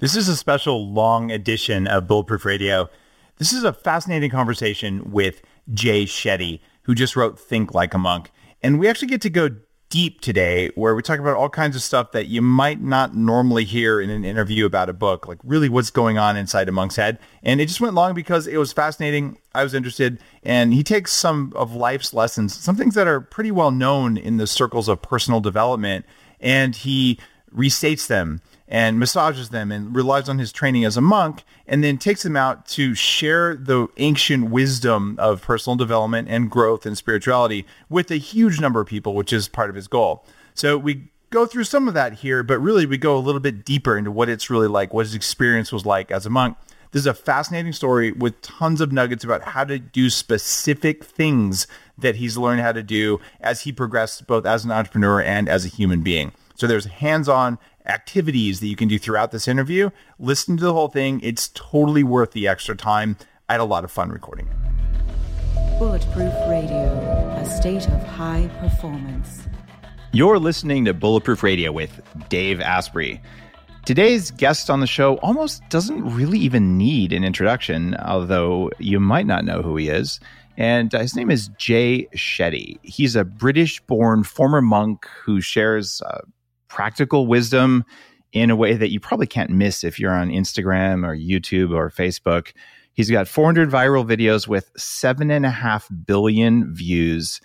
This is a special long edition of Bulletproof Radio. This is a fascinating conversation with Jay Shetty, who just wrote Think Like a Monk. And we actually get to go deep today where we talk about all kinds of stuff that you might not normally hear in an interview about a book, like really what's going on inside a monk's head. And it just went long because it was fascinating. I was interested. And he takes some of life's lessons, some things that are pretty well known in the circles of personal development, and he restates them and massages them and relies on his training as a monk and then takes them out to share the ancient wisdom of personal development and growth and spirituality with a huge number of people, which is part of his goal. So we go through some of that here, but really we go a little bit deeper into what it's really like, what his experience was like as a monk. This is a fascinating story with tons of nuggets about how to do specific things that he's learned how to do as he progressed both as an entrepreneur and as a human being. So there's hands-on activities that you can do throughout this interview. Listen to the whole thing. It's totally worth the extra time. I had a lot of fun recording it. Bulletproof Radio, a state of high performance. You're listening to Bulletproof Radio with Dave Asprey. Today's guest on the show almost doesn't really even need an introduction, although you might not know who he is. And uh, his name is Jay Shetty. He's a British born former monk who shares uh, practical wisdom in a way that you probably can't miss if you're on Instagram or YouTube or Facebook. He's got 400 viral videos with seven and a half billion views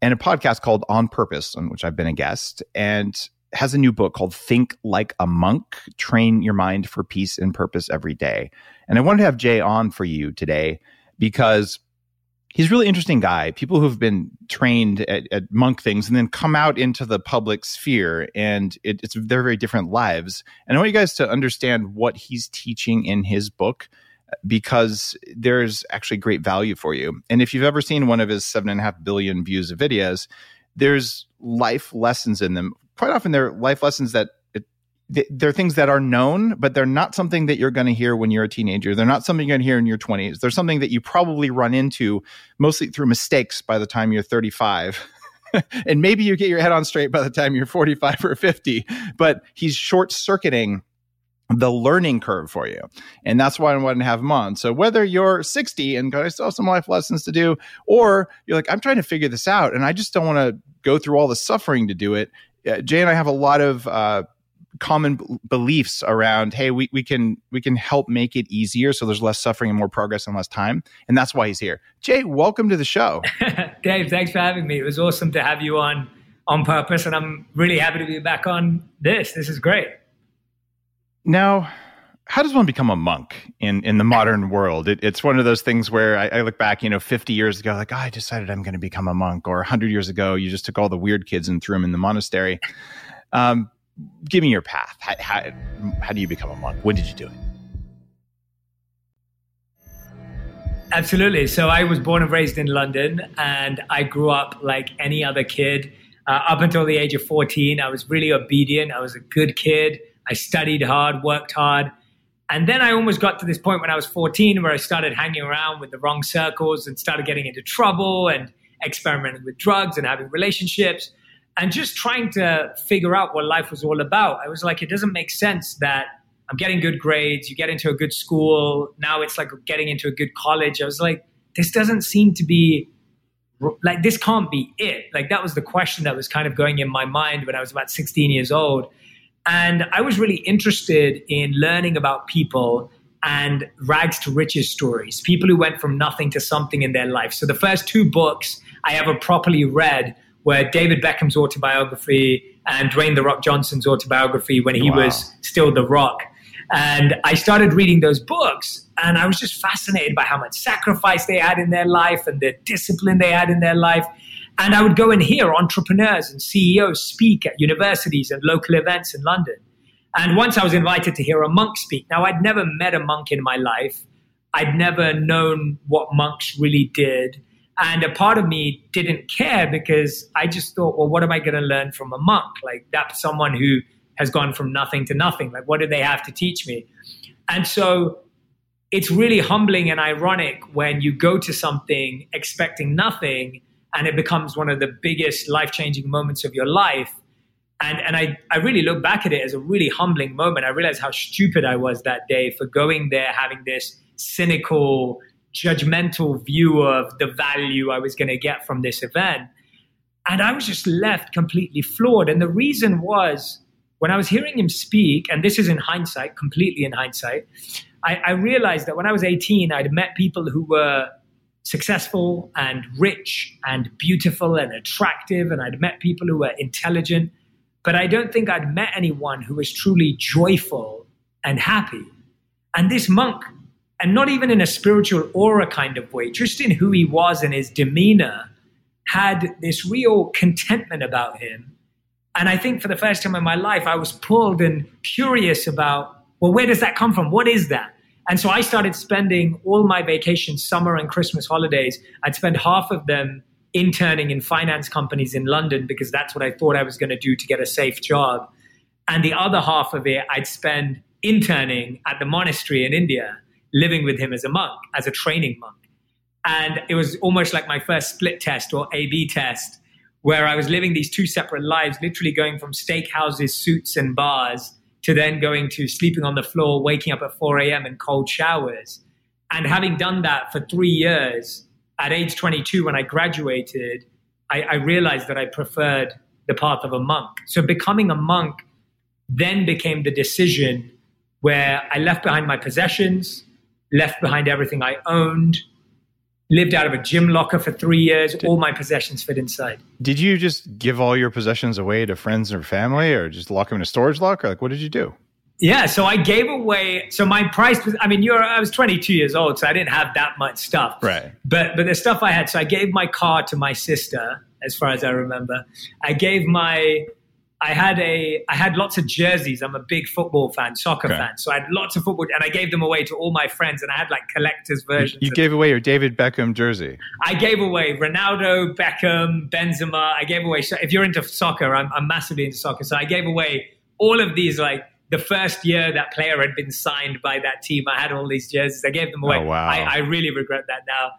and a podcast called On Purpose, on which I've been a guest, and has a new book called Think Like a Monk Train Your Mind for Peace and Purpose Every Day. And I wanted to have Jay on for you today because he's a really interesting guy. People who've been trained at, at, monk things and then come out into the public sphere, and it, it's they're very different lives. And I want you guys to understand what he's teaching in his book because there's actually great value for you. And if you've ever seen one of his seven and a half billion views of videos, there's life lessons in them. Quite often, they're life lessons that they're things that are known, but they're not something that you're going to hear when you're a teenager. They're not something you're going to hear in your 20s. They're something that you probably run into mostly through mistakes by the time you're 35. and maybe you get your head on straight by the time you're 45 or 50, but he's short circuiting the learning curve for you. And that's why I wanted to have him on. So whether you're 60 and I still have some life lessons to do, or you're like, I'm trying to figure this out and I just don't want to go through all the suffering to do it. Uh, Jay and I have a lot of uh, common b- beliefs around hey we, we can we can help make it easier so there's less suffering and more progress and less time and that's why he's here jay welcome to the show dave thanks for having me it was awesome to have you on on purpose and i'm really happy to be back on this this is great now how does one become a monk in, in the modern world? It, it's one of those things where I, I, look back, you know, 50 years ago, like, oh, I decided I'm going to become a monk. Or 100 years ago, you just took all the weird kids and threw them in the monastery. Um, give me your path. How, how, how do you become a monk? When did you do it? Absolutely. So I was born and raised in London, and I grew up like any other kid. Uh, up until the age of 14, I was really obedient. I was a good kid. I studied hard, worked hard. And then I almost got to this point when I was 14 where I started hanging around with the wrong circles and started getting into trouble and experimenting with drugs and having relationships and just trying to figure out what life was all about. I was like, it doesn't make sense that I'm getting good grades, you get into a good school, now it's like getting into a good college. I was like, this doesn't seem to be like this can't be it. Like that was the question that was kind of going in my mind when I was about 16 years old. And I was really interested in learning about people and rags to riches stories, people who went from nothing to something in their life. So the first two books I ever properly read where David Beckham's autobiography and Dwayne The Rock Johnson's autobiography when he wow. was still The Rock. And I started reading those books, and I was just fascinated by how much sacrifice they had in their life and the discipline they had in their life. And I would go and hear entrepreneurs and CEOs speak at universities and local events in London. And once I was invited to hear a monk speak. Now, I'd never met a monk in my life, I'd never known what monks really did. And a part of me didn't care because I just thought, well, what am I going to learn from a monk? Like, that's someone who has gone from nothing to nothing. Like, what do they have to teach me? And so it's really humbling and ironic when you go to something expecting nothing and it becomes one of the biggest life changing moments of your life. And, and I, I really look back at it as a really humbling moment. I realized how stupid I was that day for going there, having this cynical, judgmental view of the value I was going to get from this event. And I was just left completely floored. And the reason was when I was hearing him speak, and this is in hindsight, completely in hindsight, I, I realized that when I was 18, I'd met people who were successful and rich and beautiful and attractive, and I'd met people who were intelligent, but I don't think I'd met anyone who was truly joyful and happy. And this monk, and not even in a spiritual aura kind of way, just in who he was and his demeanor, had this real contentment about him. And I think for the first time in my life, I was pulled and curious about, well, where does that come from? What is that? And so I started spending all my vacations, summer and Christmas holidays. I'd spend half of them interning in finance companies in London because that's what I thought I was going to do to get a safe job. And the other half of it, I'd spend interning at the monastery in India, living with him as a monk, as a training monk. And it was almost like my first split test or A B test, where I was living these two separate lives, literally going from steakhouses, suits, and bars to then going to sleeping on the floor, waking up at 4 a.m. in cold showers. And having done that for three years, at age 22, when I graduated, I, I realized that I preferred the path of a monk. So becoming a monk then became the decision where I left behind my possessions, left behind everything I owned, lived out of a gym locker for three years. Did, all my possessions fit inside. Did you just give all your possessions away to friends or family, or just lock them in a storage locker? Like, what did you do? Yeah, so I gave away. So my price was. I mean, you're. I was 22 years old, so I didn't have that much stuff. Right. But but the stuff I had. So I gave my car to my sister, as far as I remember. I gave my I had a I had lots of jerseys. I'm a big football fan, soccer okay. fan. So I had lots of football, and I gave them away to all my friends. And I had like collectors versions. You, you gave away your David Beckham jersey. I gave away Ronaldo, Beckham, Benzema. I gave away. So if you're into soccer, I'm, I'm massively into soccer. So I gave away all of these. Like the first year that player had been signed by that team, I had all these jerseys. I gave them away. Oh, wow. I, I really regret that now.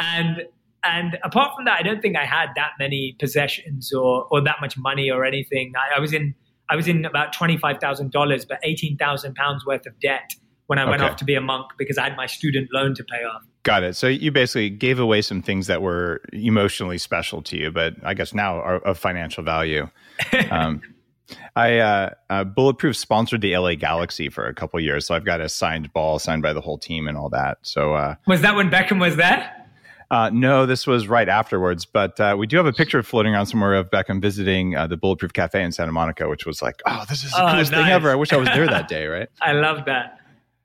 And and apart from that, I don't think I had that many possessions or or that much money or anything. I, I was in I was in about twenty five thousand dollars, but eighteen thousand pounds worth of debt when I okay. went off to be a monk because I had my student loan to pay off. Got it. So you basically gave away some things that were emotionally special to you, but I guess now are of financial value. Um, I uh, uh, Bulletproof sponsored the LA Galaxy for a couple years, so I've got a signed ball signed by the whole team and all that. So uh, was that when Beckham was there? Uh, no, this was right afterwards, but uh, we do have a picture floating around somewhere of Beckham visiting uh, the Bulletproof Cafe in Santa Monica, which was like, oh, this is the oh, coolest nice. thing ever. I wish I was there that day, right? I love that.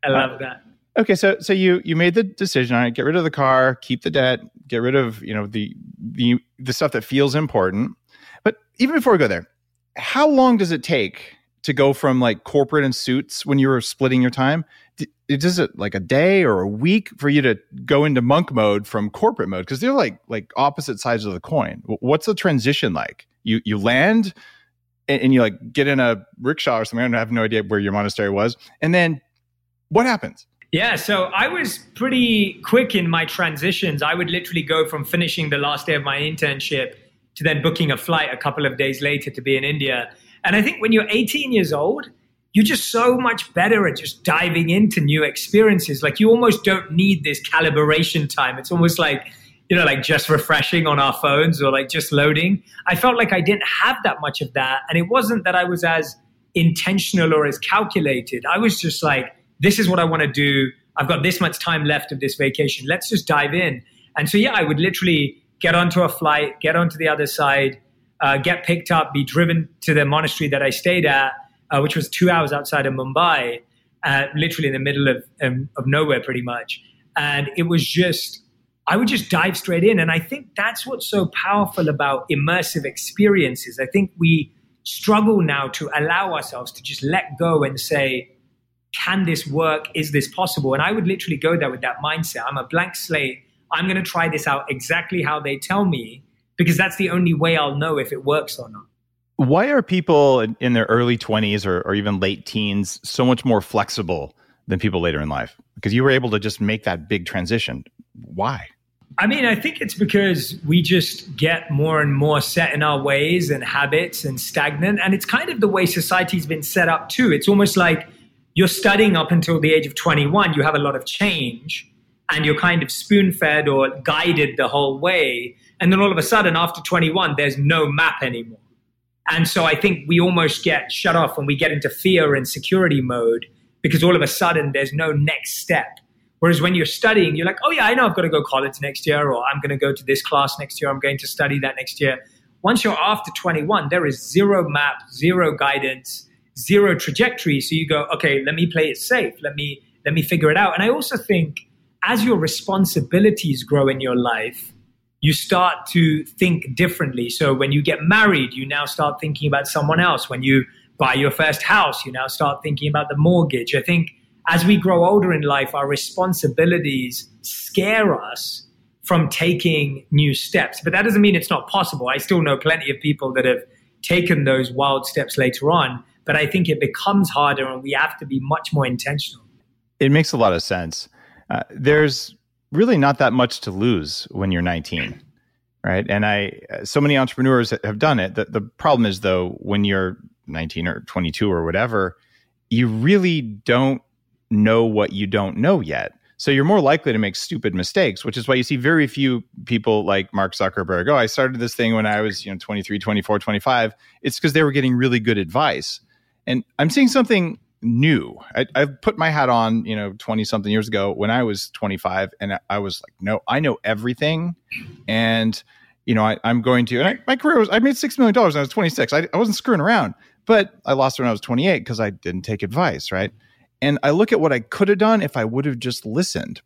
I love uh, that. Okay, so so you you made the decision on. Get rid of the car, keep the debt, get rid of you know the the the stuff that feels important. But even before we go there, how long does it take to go from like corporate and suits when you were splitting your time? Does it like a day or a week for you to go into monk mode from corporate mode? Because they're like like opposite sides of the coin. What's the transition like? You you land and, and, you like get in a rickshaw or something and i have no idea where your monastery was and then what happens? Yeah so i was pretty quick in my transitions. I would literally go from finishing the last day of my internship to then booking a flight a couple of days later to be in india and i think when you're 18 years old you're just so much better at just diving into new experiences. Like you almost don't need this calibration time. It's almost like, you know, like just refreshing on our phones or like just loading. I felt like I didn't have that much of that. And it wasn't that I was as intentional or as calculated. I was just like, this is what I want to do. I've got this much time left of this vacation. Let's just dive in. And so, yeah, I would literally get onto a flight, get onto the other side, uh, get picked up, be driven to the monastery that I stayed at, uh, which was two hours outside of Mumbai, uh, literally in the middle of, um, of nowhere, pretty much. And it was just, I would just dive straight in. And I think that's what's so powerful about immersive experiences. I think we struggle now to allow ourselves to just let go and say, can this work? Is this possible? And I would literally go there with that mindset. I'm a blank slate. I'm going to try this out exactly how they tell me because that's the only way I'll know if it works or not. Why are people in their early 20s or, or even late teens so much more flexible than people later in life? Because you were able to just make that big transition. Why? I mean, I think it's because we just get more and more set in our ways and habits and stagnant. And it's kind of the way society's been set up too. It's almost like you're studying up until the age of 21, you have a lot of change and you're kind of spoon fed or guided the whole way. And then all of a sudden, after 21, there's no map anymore. And so I think we almost get shut off when we get into fear and security mode because all of a sudden there's no next step. Whereas when you're studying, you're like, oh, yeah, I know I've got to go college next year, or I'm going to go to this class next year, I'm going to study that next year. Once you're after 21, there is zero map, zero guidance, zero trajectory. So you go, okay, let me play it safe. Let me let me figure it out. And I also think as your responsibilities grow in your life, you start to think differently. So when you get married, you now start thinking about someone else. When you buy your first house, you now start thinking about the mortgage. I think as we grow older in life, our responsibilities scare us from taking new steps. But that doesn't mean it's not possible. I still know plenty of people that have taken those wild steps later on. But I think it becomes harder and we have to be much more intentional. It makes a lot of sense. Uh, there's really not that much to lose when you're 19 right? And i so many entrepreneurs have done it. The, the problem is though when you're 19 or 22 or whatever you really don't know what you don't know yet. So you're more likely to make stupid mistakes which is why you see very few people like mark zuckerberg oh i started this thing when i was you know 23 24 25 it's because they were getting really good advice. And i'm seeing something new. I, put my hat on, you know, 20 something years ago when I was 25 and I was like, no, I know everything. And, you know, I, am going to, and I, my career was, I made $6 million when I was 26. I, I wasn't screwing around, but I lost when I was 28 because I didn't take advice. Right. And I look at what I could have done if I would have just listened.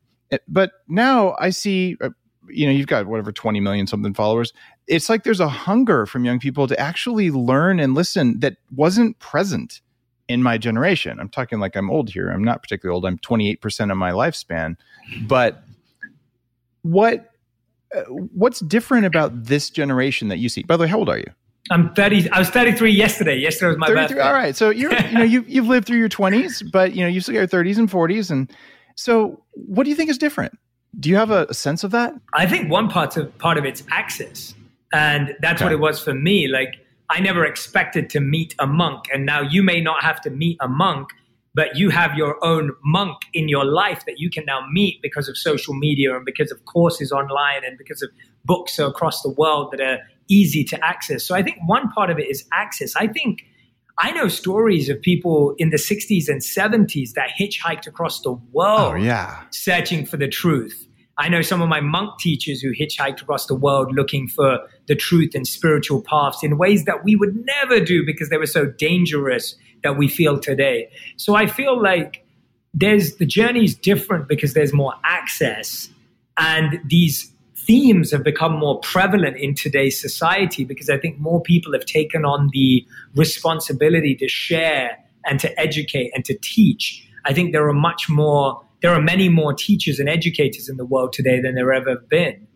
But now I see, uh, you know, you've got whatever 20 million something followers. It's like there's a hunger from young people to actually learn and listen that wasn't present in my generation. I'm talking like I'm old here. I'm not particularly old. I'm 28% of my lifespan. But what uh, what's different about this generation that you see? By the way, how old are you? I'm 30. I was 33 yesterday. Yesterday was my birthday. All right. So you're, you know, you, you've lived through your 20s, but you know, you still got your 30s and 40s. And so what do you think is different? Do you have a, a sense of that? I think one part of part of it's access. And that's okay. what it was for me. Like I never expected to meet a monk. And now you may not have to meet a monk, but you have your own monk in your life that you can now meet because of social media and because of courses online and because of books across the world that are easy to access. So I think one part of it is access. I think I know stories of people in the 60s and 70s that hitchhiked across the world oh, yeah. searching for the truth. I know some of my monk teachers who hitchhiked across the world looking for the truth and spiritual paths in ways that we would never do because they were so dangerous that we feel today. So I feel like there's the journey is different because there's more access and these themes have become more prevalent in today's society because I think more people have taken on the responsibility to share and to educate and to teach. I think there are much more there are many more teachers and educators in the world today than there ever have been.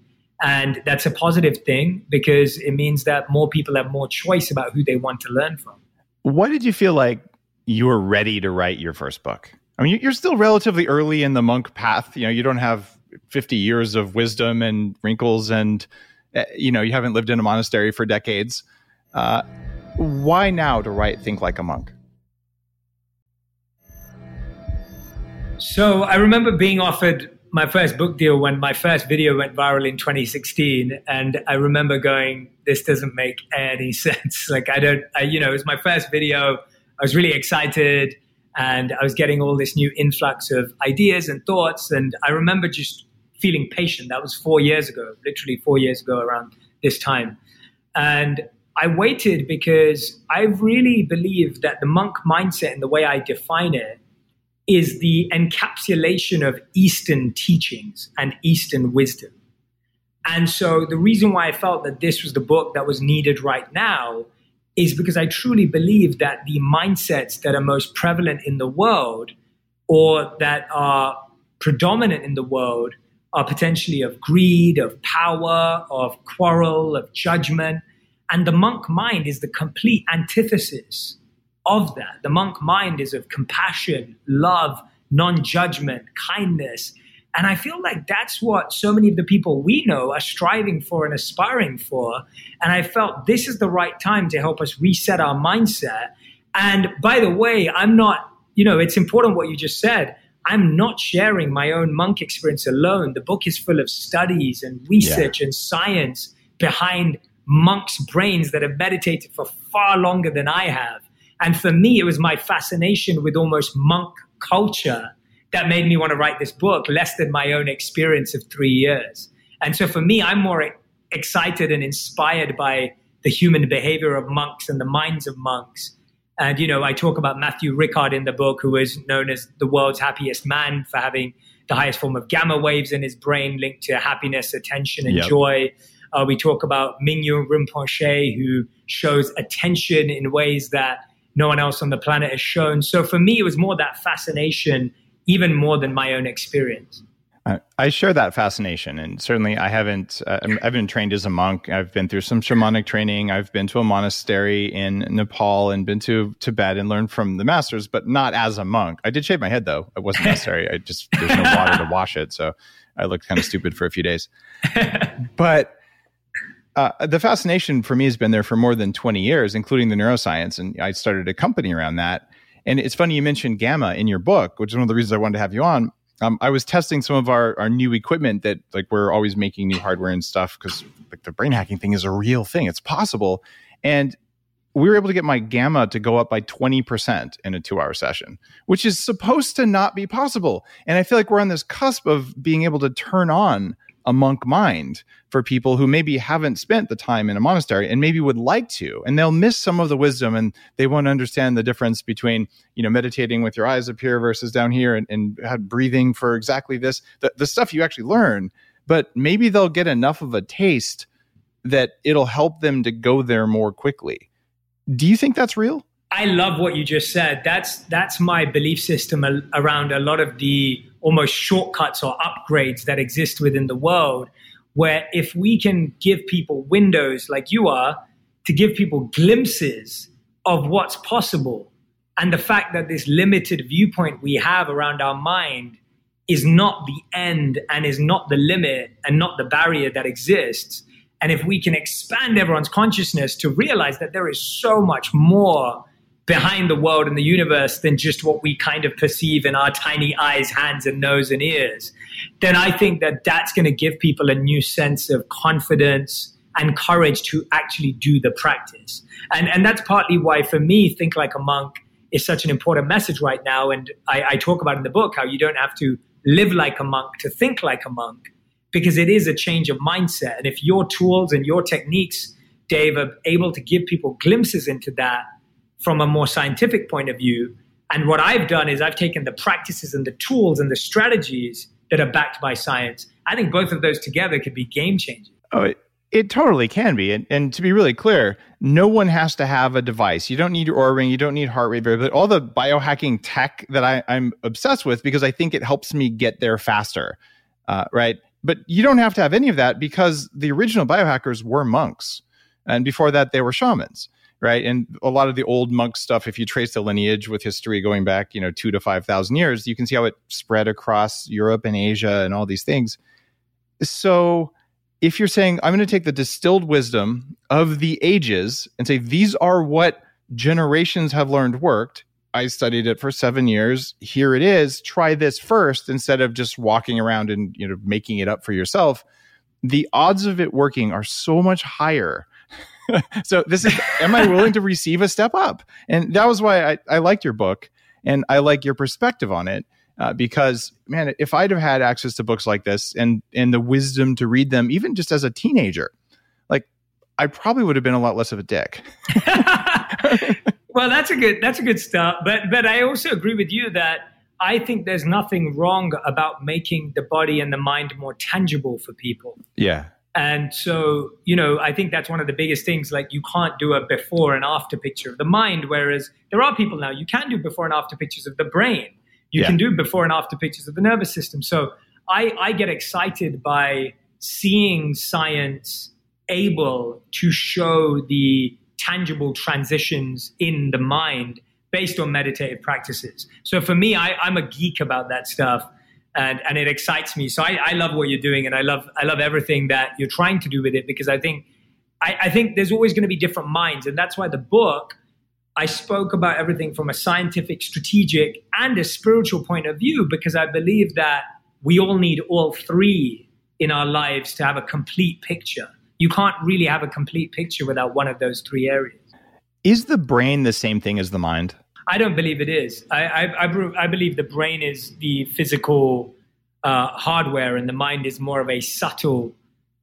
And that's a positive thing because it means that more people have more choice about who they want to learn from. Why did you feel like you were ready to write your first book? I mean, you're still relatively early in the monk path. You know, you don't have 50 years of wisdom and wrinkles, and eh, you know, you haven't lived in a monastery for decades. Uh, why now to write Think Like a Monk? So I remember being offered my first book deal when my first video went viral in 2016 and i remember going this doesn't make any sense. Like i don't I, you know it was my first video. I was really excited and i was getting all this new influx of ideas and thoughts and i remember just feeling patient. That was four years ago literally four years ago around this time. And i waited because i really believe that the monk mindset and the way i define it is the encapsulation of Eastern teachings and Eastern wisdom. And so the reason why I felt that this was the book that was needed right now is because I truly believe that the mindsets that are most prevalent in the world or that are predominant in the world are potentially of greed, of power, of quarrel, of judgment. And the monk mind is the complete antithesis of that. The monk mind is of compassion, love, non judgment, kindness. And I feel like that's what so many of the people we know are striving for and aspiring for. And I felt this is the right time to help us reset our mindset. And by the way, I'm not, you know, it's important what you just said. I'm not sharing my own monk experience alone. The book is full of studies and research yeah. and science behind monks' brains that have meditated for far longer than I have. And for me, it was my fascination with almost monk culture that made me want to write this book, less than my own experience of three years. And so for me, I'm more excited and inspired by the human behavior of monks and the minds of monks. And, you know, I talk about Matthieu Ricard in the book, who is known as the world's happiest man for having the highest form of gamma waves in his brain linked to happiness, attention, and yep. joy. Uh, we talk about Mingyur Rinpoche, who shows attention in ways that no one else on the planet has shown. So for me, it was more that fascination, even more than my own experience. I share that fascination, and certainly I haven't. Uh, I've been trained as a monk. I've been through some shamanic training. I've been to a monastery in Nepal and been to Tibet and learned from the masters, but not as a monk. I did shave my head though; it wasn't necessary. I just there's no water to wash it, so I looked kind of stupid for a few days. But uh, the fascination for me has been there for more than 20 years, including the neuroscience. And I started a company around that. And it's funny you mentioned gamma in your book, which is one of the reasons I wanted to have you on. Um, I was testing some of our, our new equipment that like we're always making new hardware and stuff because like the brain hacking thing is a real thing. It's possible. And we were able to get my gamma to go up by 20% in a two hour session, which is supposed to not be possible. And I feel like we're on this cusp of being able to turn on a monk mind for people who maybe haven't spent the time in a monastery and maybe would like to and they'll miss some of the wisdom and they won't understand the difference between you know meditating with your eyes up here versus down here and, and breathing for exactly this the, the stuff you actually learn. But maybe they'll get enough of a taste that it'll help them to go there more quickly. Do you think that's real? I love what you just said. That's that's my belief system around a lot of the almost shortcuts or upgrades that exist within the world. Where if we can give people windows like you are to give people glimpses of what's possible, and the fact that this limited viewpoint we have around our mind is not the end and is not the limit and not the barrier that exists. And if we can expand everyone's consciousness to realize that there is so much more behind the world and the universe than just what we kind of perceive in our tiny eyes, hands, and nose and ears, then I think that that's going to give people a new sense of confidence and courage to actually do the practice. And, and that's partly why, for me, Think Like a Monk is such an important message right now. And I, I talk about in the book how you don't have to live like a monk to think like a monk because it is a change of mindset. And if your tools and your techniques, Dave, are able to give people glimpses into that, from a more scientific point of view. And what I've done is I've taken the practices and the tools and the strategies that are backed by science. I think both of those together could be game changing. Oh, it, it totally can be. And, and to be really clear, no one has to have a device. You don't need your Oura ring. You don't need heart rate variability. All the biohacking tech that I, I'm obsessed with because I think it helps me get there faster. Uh, right. But you don't have to have any of that because the original biohackers were monks. And before that, they were shamans right? And a lot of the old monk stuff, if you trace the lineage with history going back, you know, two to 5,000 years, you can see how it spread across Europe and Asia and all these things. So if you're saying, I'm going to take the distilled wisdom of the ages and say, these are what generations have learned worked. I studied it for seven years. Here it is. Try this first instead of just walking around and you know making it up for yourself. The odds of it working are so much higher so this is am i willing to receive a step up and that was why i, I liked your book and i like your perspective on it uh, because man if i'd have had access to books like this and and the wisdom to read them even just as a teenager like i probably would have been a lot less of a dick well that's a good that's a good start but but i also agree with you that I think there's nothing wrong about making the body and the mind more tangible for people. Yeah. And so, you know, I think that's one of the biggest things. Like, you can't do a before and after picture of the mind, whereas there are people now, you can do before and after pictures of the brain. You yeah. can do before and after pictures of the nervous system. So I, I get excited by seeing science able to show the tangible transitions in the mind based on meditative practices. So for me, I, I'm a geek about that stuff. And and it excites me. So I, I love what you're doing, and I love I love everything that you're trying to do with it because I think I, I think there's always going to be different minds, and that's why the book I spoke about everything from a scientific, strategic, and a spiritual point of view because I believe that we all need all three in our lives to have a complete picture. You can't really have a complete picture without one of those three areas. Is the brain the same thing as the mind? I don't believe it is. I, I, I, I believe the brain is the physical uh, hardware and the mind is more of a subtle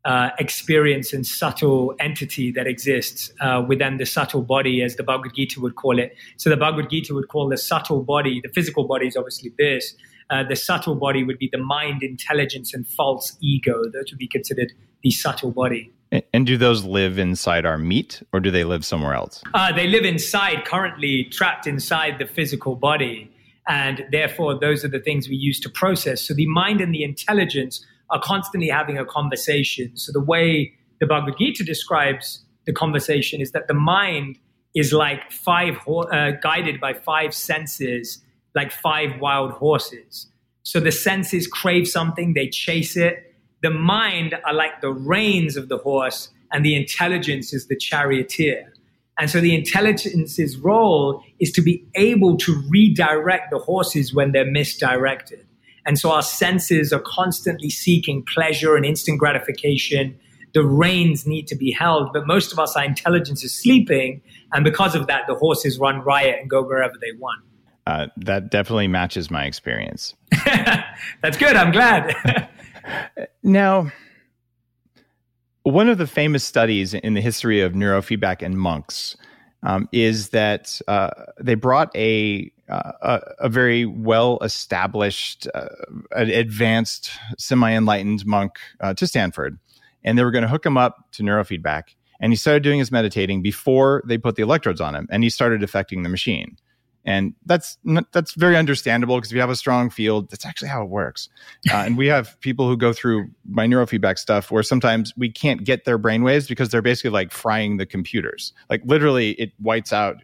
uh, experience and subtle entity that exists uh, within the subtle body, as the Bhagavad Gita would call it. So the Bhagavad Gita would call the subtle body, the physical body is obviously this. Uh, the subtle body would be the mind, intelligence, and false ego. Those would be considered the subtle body. And do those live inside our meat or do they live somewhere else? Uh, they live inside, currently trapped inside the physical body. And therefore, those are the things we use to process. So the mind and the intelligence are constantly having a conversation. So the way the Bhagavad Gita describes the conversation is that the mind is like five, uh, guided by five senses, like five wild horses. So the senses crave something, they chase it the mind are like the reins of the horse, and the intelligence is the charioteer. And so the intelligence's role is to be able to redirect the horses when they're misdirected. And so our senses are constantly seeking pleasure and instant gratification. The reins need to be held, but most of us, our intelligence is sleeping. And because of that, the horses run riot and go wherever they want. Uh, that definitely matches my experience. That's good. I'm glad. Now, one of the famous studies in the history of neurofeedback in monks um, is that uh, they brought a uh, a, very well established, uh, advanced, semi enlightened monk uh, to Stanford, and they were going to hook him up to neurofeedback. And he started doing his meditating before they put the electrodes on him, and he started affecting the machine and that's that's very understandable because if you have a strong field that's actually how it works. Uh, and we have people who go through my neurofeedback stuff where sometimes we can't get their brainwaves because they're basically like frying the computers. Like literally it whites out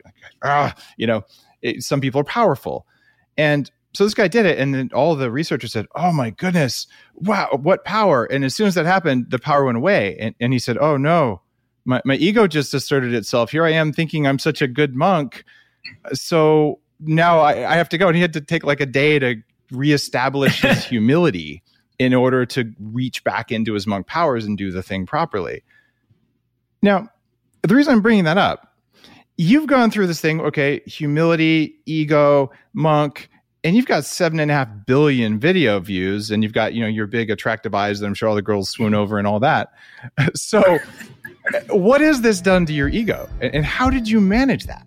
ah, you know? It, some people are powerful. And so this guy did it and then all the researchers said oh my goodness wow what power? And as soon as that happened the power went away. And, and he said oh no my, my ego just asserted itself. Here i am thinking i'm such a good monk so now I, I have to go. And he had to take like a day to reestablish his humility in order to reach back into his monk powers and do the thing properly. Now, the reason I'm bringing that up, you've gone through this thing, okay, humility, ego, monk, and you've got seven and a half billion video views, and you've got, you know, your big attractive eyes that I'm sure all the girls swoon over and all that. So, what has this done to your ego? And how did you manage that?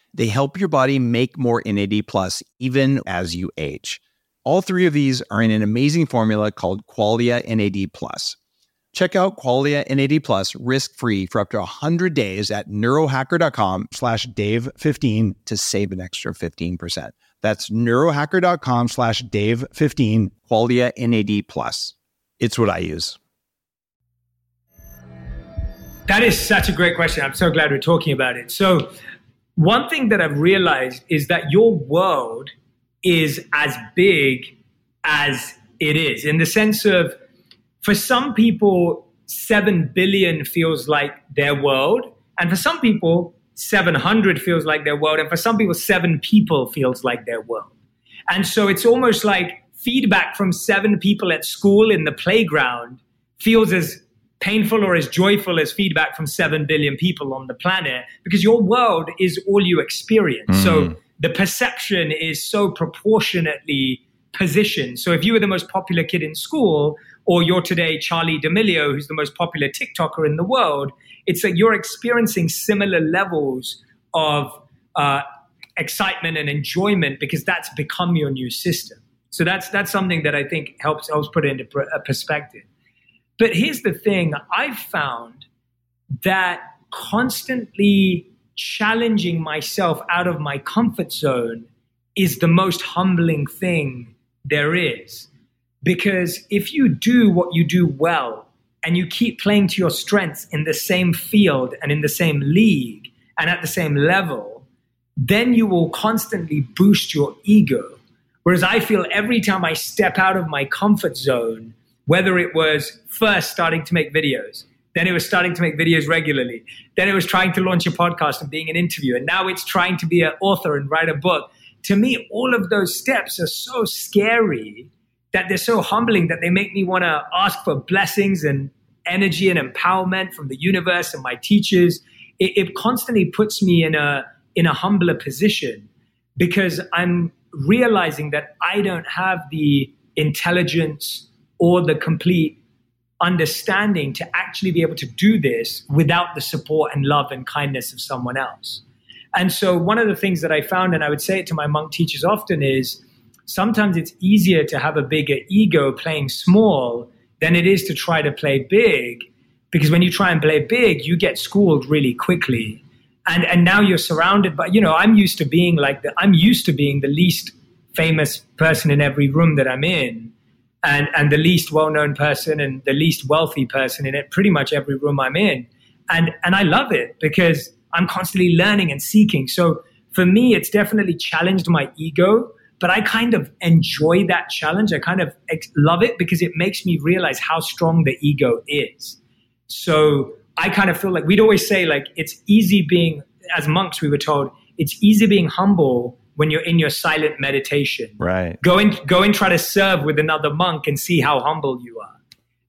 They help your body make more NAD plus even as you age. All three of these are in an amazing formula called Qualia NAD plus. Check out Qualia NAD plus risk-free for up to 100 days at neurohacker.com slash Dave15 to save an extra 15%. That's neurohacker.com slash Dave15, Qualia NAD plus. It's what I use. That is such a great question. I'm so glad we're talking about it. So one thing that I've realized is that your world is as big as it is in the sense of for some people 7 billion feels like their world and for some people 700 feels like their world and for some people 7 people feels like their world. And so it's almost like feedback from 7 people at school in the playground feels as painful or as joyful as feedback from 7 billion people on the planet because your world is all you experience. Mm. So the perception is so proportionately positioned. So if you were the most popular kid in school, or you're today Charli D'Amelio, who's the most popular TikToker in the world, it's that you're experiencing similar levels of uh, excitement and enjoyment because that's become your new system. So that's that's something that I think helps helps put it into a perspective. But here's the thing: I've found that constantly challenging myself out of my comfort zone is the most humbling thing there is. Because if you do what you do well and you keep playing to your strengths in the same field and in the same league and at the same level, then you will constantly boost your ego. Whereas I feel every time I step out of my comfort zone, whether it was first starting to make videos, then it was starting to make videos regularly, then it was trying to launch a podcast and being an interviewer, and now it's trying to be an author and write a book. To me, all of those steps are so scary that they're so humbling that they make me want to ask for blessings and energy and empowerment from the universe and my teachers. It, it constantly puts me in a in a humbler position because I'm realizing that I don't have the intelligence or the complete understanding to actually be able to do this without the support and love and kindness of someone else. And so, one of the things that I found, and I would say it to my monk teachers often, is sometimes it's easier to have a bigger ego playing small than it is to try to play big. Because when you try and play big, you get schooled really quickly. And, and now you're surrounded by, you know, I'm used to being like the, I'm used to being the least famous person in every room that I'm in and, and the least well-known person and the least wealthy person in it, pretty much every room I'm in. And, and I love it because I'm constantly learning and seeking. So for me, it's definitely challenged my ego, but I kind of enjoy that challenge. I kind of ex- love it because it makes me realize how strong the ego is. So I kind of feel like we'd always say like it's easy being as monks we were told it's easy being humble when you're in your silent meditation. Right. Go and go and try to serve with another monk and see how humble you are.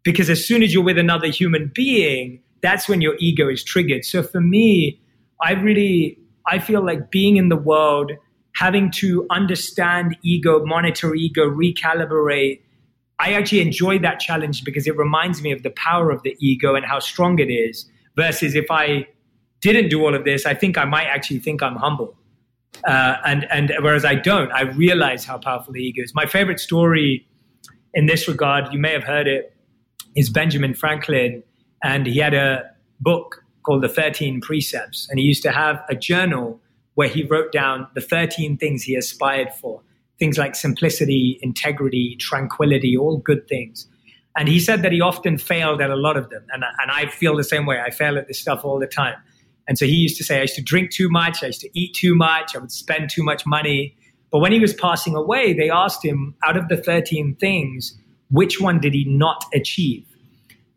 Because as soon as you're with another human being, that's when your ego is triggered. So for me, I really I feel like being in the world, having to understand ego, monitor ego, recalibrate. I actually enjoy that challenge because it reminds me of the power of the ego and how strong it is. Versus if I didn't do all of this, I think I might actually think I'm humble. Uh, and and whereas I don't, I realize how powerful the ego is. My favorite story in this regard, you may have heard it, is Benjamin Franklin, and he had a book called the Thirteen Precepts, and he used to have a journal where he wrote down the thirteen things he aspired for, things like simplicity, integrity, tranquility, all good things. And he said that he often failed at a lot of them, and and I feel the same way. I fail at this stuff all the time. And so he used to say, I used to drink too much, I used to eat too much, I would spend too much money. But when he was passing away, they asked him, out of the 13 things, which one did he not achieve?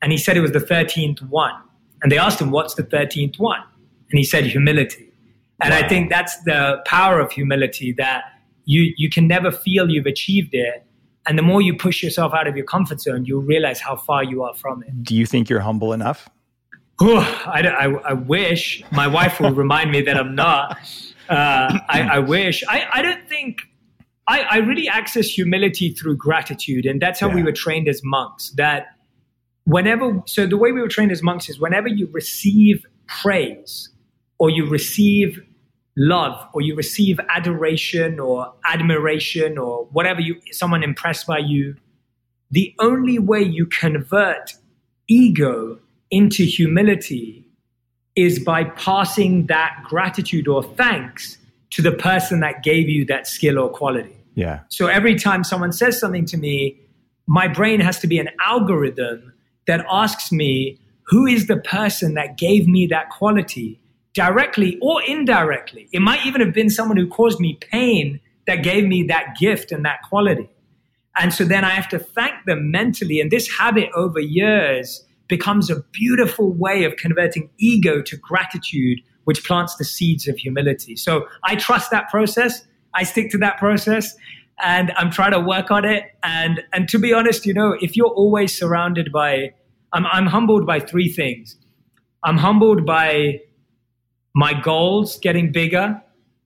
And he said it was the 13th one. And they asked him, What's the 13th one? And he said, Humility. And wow. I think that's the power of humility that you, you can never feel you've achieved it. And the more you push yourself out of your comfort zone, you'll realize how far you are from it. Do you think you're humble enough? I, I, I, wish my wife will remind me that I'm not. Uh, I, I, wish. I, I don't think. I, I really access humility through gratitude, and that's how yeah. we were trained as monks. That whenever, so the way we were trained as monks is whenever you receive praise, or you receive love, or you receive adoration, or admiration, or whatever you someone impressed by you, the only way you convert ego into humility is by passing that gratitude or thanks to the person that gave you that skill or quality. Yeah. So every time someone says something to me, my brain has to be an algorithm that asks me who is the person that gave me that quality directly or indirectly. It might even have been someone who caused me pain that gave me that gift and that quality. And so then I have to thank them mentally. And this habit over years becomes a beautiful way of converting ego to gratitude, which plants the seeds of humility. So I trust that process. I stick to that process and I'm trying to work on it. And, and to be honest, you know, if you're always surrounded by, I'm, I'm humbled by three things. I'm humbled by my goals getting bigger.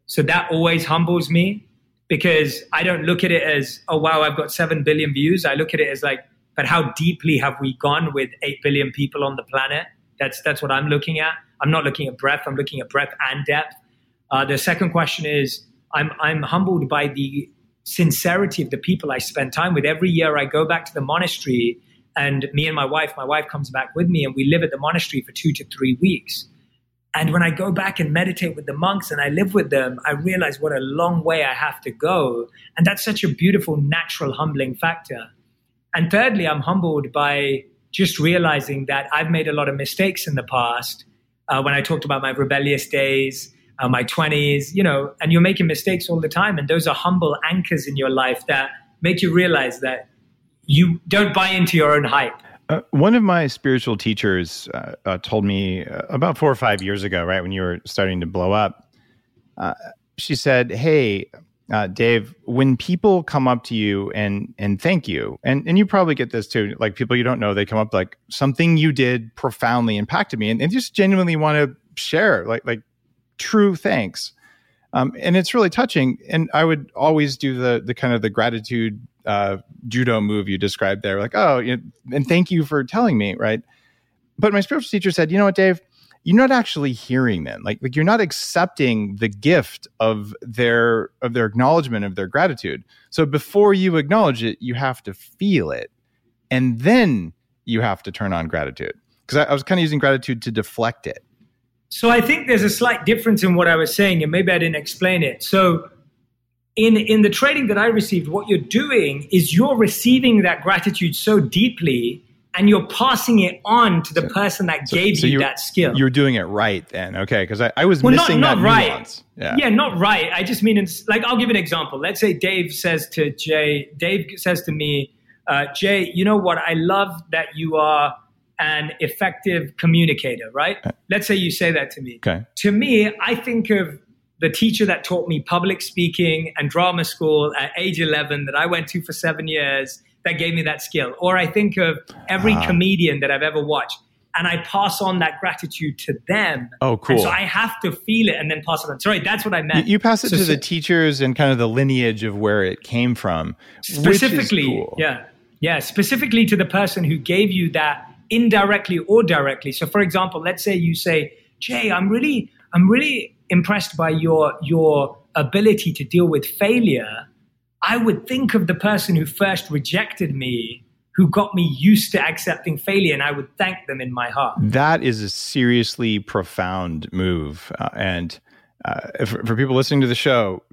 So that always humbles me because I don't look at it as, oh, wow, I've got 7 billion views. I look at it as like, but how deeply have we gone with 8 billion people on the planet? That's, that's what I'm looking at. I'm not looking at breadth, I'm looking at breadth and depth. Uh, the second question is I'm, I'm humbled by the sincerity of the people I spend time with. Every year I go back to the monastery and me and my wife, my wife comes back with me and we live at the monastery for two to three weeks. And when I go back and meditate with the monks and I live with them, I realize what a long way I have to go. And that's such a beautiful, natural, humbling factor. And thirdly, I'm humbled by just realizing that I've made a lot of mistakes in the past. Uh, when I talked about my rebellious days, uh, my 20s, you know, and you're making mistakes all the time. And those are humble anchors in your life that make you realize that you don't buy into your own hype. Uh, one of my spiritual teachers uh, uh, told me uh, about four or five years ago, right when you were starting to blow up, uh, she said, "Hey, uh, Dave, when people come up to you and and thank you, and and you probably get this too, like people you don't know, they come up like something you did profoundly impacted me, and, and just genuinely want to share, like like true thanks. Um, and it's really touching. And I would always do the the kind of the gratitude uh, judo move you described there, like, oh, you know, and thank you for telling me, right? But my spiritual teacher said, you know what, Dave, you're not actually hearing them. Like, like you're not accepting the gift of their of their acknowledgement of their gratitude. So before you acknowledge it, you have to feel it, and then you have to turn on gratitude. Because I, I was kind of using gratitude to deflect it so I think there's a slight difference in what I was saying, and maybe I didn't explain it. So in in the training that I received, what you're doing is you're receiving that gratitude so deeply and you're passing it on to the so, person that so, gave so you that skill. You're doing it right then, okay? Because I, I, was well, missing not, not that right. nuance. Yeah. yeah, not right. I just mean, it's, like, I'll give an example. Let's say Dave says to Jay, Dave says to me, uh, Jay, you know what? I love that you are – an effective communicator, right? Uh, Let's say you say that to me. Okay. To me, I think of the teacher that taught me public speaking and drama school at age 11 that I went to for seven years that gave me that skill. Or I think of every uh, comedian that I've ever watched and I pass on that gratitude to them. Oh, cool. And so I have to feel it and then pass it on. Sorry, that's what I meant. You, you pass it so, to so, the teachers and kind of the lineage of where it came from. Specifically, cool. yeah. Yeah, specifically to the person who gave you that indirectly or directly. So, for example, let's say you say, Jay, I'm really, I'm really impressed by your your ability to deal with failure. I would think of the person who first rejected me, who got me used to accepting failure, and I would thank them in my heart. That is a seriously profound move, uh, and. Uh, for, for, people listening to the show,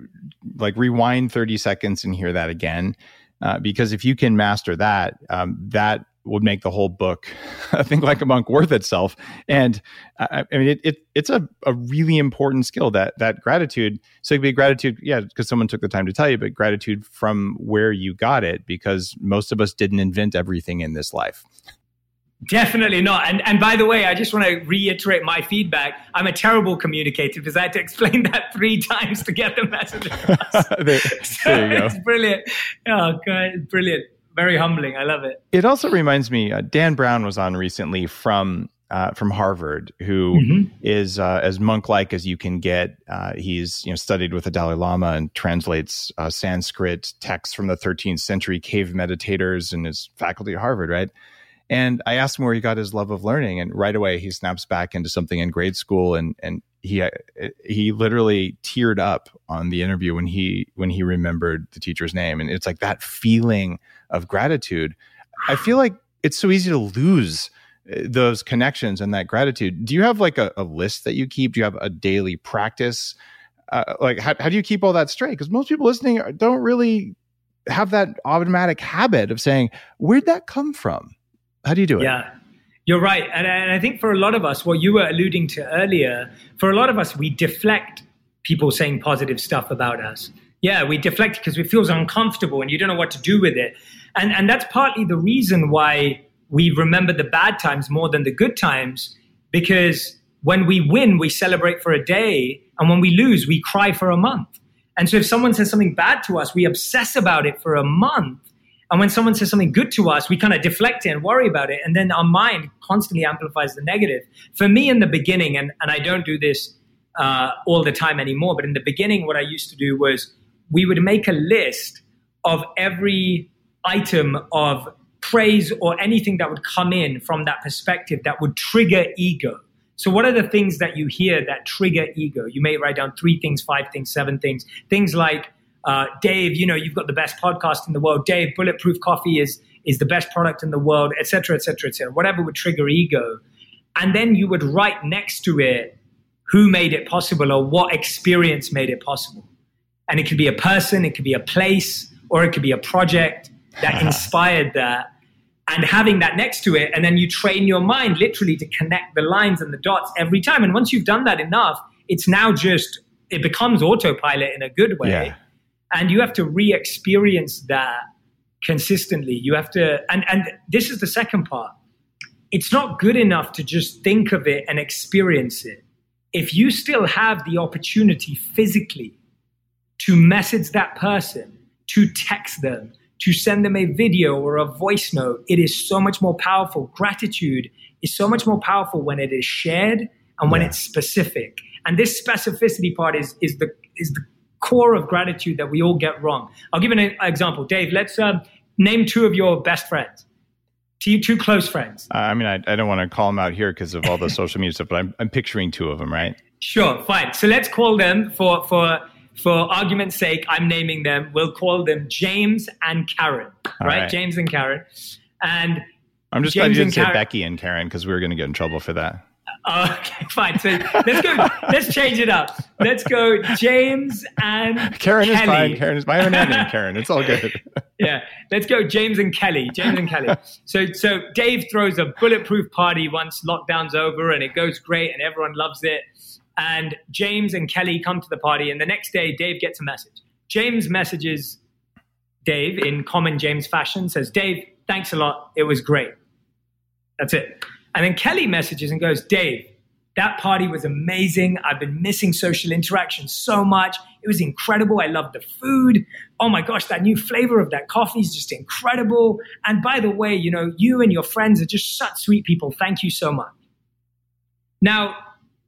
like rewind 30 seconds and hear that again. Uh, because if you can master that, um, that would make the whole book I think like a monk worth itself and I, I mean it, it, it's a, a really important skill that that gratitude so it could be gratitude yeah because someone took the time to tell you but gratitude from where you got it because most of us didn't invent everything in this life Definitely not. And and by the way, I just want to reiterate my feedback. I'm a terrible communicator because I had to explain that three times to get the message across. there, so there you go. It's brilliant. Oh god, brilliant very humbling. I love it. It also reminds me. Uh, Dan Brown was on recently from uh, from Harvard, who mm-hmm. is uh, as monk-like as you can get. Uh, he's you know studied with the Dalai Lama and translates uh, Sanskrit texts from the 13th century cave meditators and is faculty at Harvard, right? And I asked him where he got his love of learning, and right away he snaps back into something in grade school, and and he uh, he literally teared up on the interview when he when he remembered the teacher's name, and it's like that feeling of gratitude. I feel like it's so easy to lose uh, those connections and that gratitude. Do you have like a, a list that you keep? Do you have a daily practice? Uh, like, how, how do you keep all that straight? Because most people listening don't really have that automatic habit of saying, "Where'd that come from?" How do you do it? Yeah. You're right. And, and I think for a lot of us, what you were alluding to earlier, for a lot of us, we deflect people saying positive stuff about us. Yeah, we deflect because it feels uncomfortable and you don't know what to do with it. And, and that's partly the reason why we remember the bad times more than the good times because when we win, we celebrate for a day. And when we lose, we cry for a month. And so if someone says something bad to us, we obsess about it for a month. And when someone says something good to us, we kind of deflect it and worry about it. And then our mind constantly amplifies the negative. For me, in the beginning, and, and I don't do this uh, all the time anymore, but in the beginning, what I used to do was we would make a list of every item of praise or anything that would come in from that perspective that would trigger ego. So, what are the things that you hear that trigger ego? You may write down three things, five things, seven things. Things like, uh, Dave, you know, you've got the best podcast in the world. Dave, Bulletproof Coffee is is the best product in the world, etc., etc., etc. Whatever would trigger ego, and then you would write next to it who made it possible or what experience made it possible. And it could be a person, it could be a place, or it could be a project that inspired that. And having that next to it, and then you train your mind literally to connect the lines and the dots every time. And once you've done that enough, it's now just, it becomes autopilot in a good way. Yeah. And you have to re experience that consistently. You have to, and, and this is the second part. It's not good enough to just think of it and experience it. If you still have the opportunity physically to message that person, to text them, to send them a video or a voice note, it is so much more powerful. Gratitude is so much more powerful when it is shared and when yeah. it's specific. And this specificity part is, is, the, is the core of gratitude that we all get wrong. I'll give an example. Dave, let's uh, name two of your best friends. Two, two close friends. Uh, I mean, I, I don't want to call them out here because of all the social media stuff, but I'm, I'm picturing two of them, right? Sure, fine. So let's call them for for for argument's sake. I'm naming them. We'll call them James and Karen, right? right? James and Karen, and I'm just James glad you didn't say Karen. Becky and Karen because we were going to get in trouble for that. Oh, okay, fine. So let's go. let's change it up. Let's go, James and Karen Kelly. is fine. Karen is my own name. Karen. It's all good. yeah, let's go, James and Kelly. James and Kelly. So, so Dave throws a bulletproof party once lockdown's over, and it goes great, and everyone loves it. And James and Kelly come to the party, and the next day, Dave gets a message. James messages Dave in common James fashion, says, "Dave, thanks a lot. It was great." That's it. And then Kelly messages and goes, Dave, that party was amazing. I've been missing social interaction so much. It was incredible. I loved the food. Oh my gosh, that new flavor of that coffee is just incredible. And by the way, you know, you and your friends are just such sweet people. Thank you so much. Now,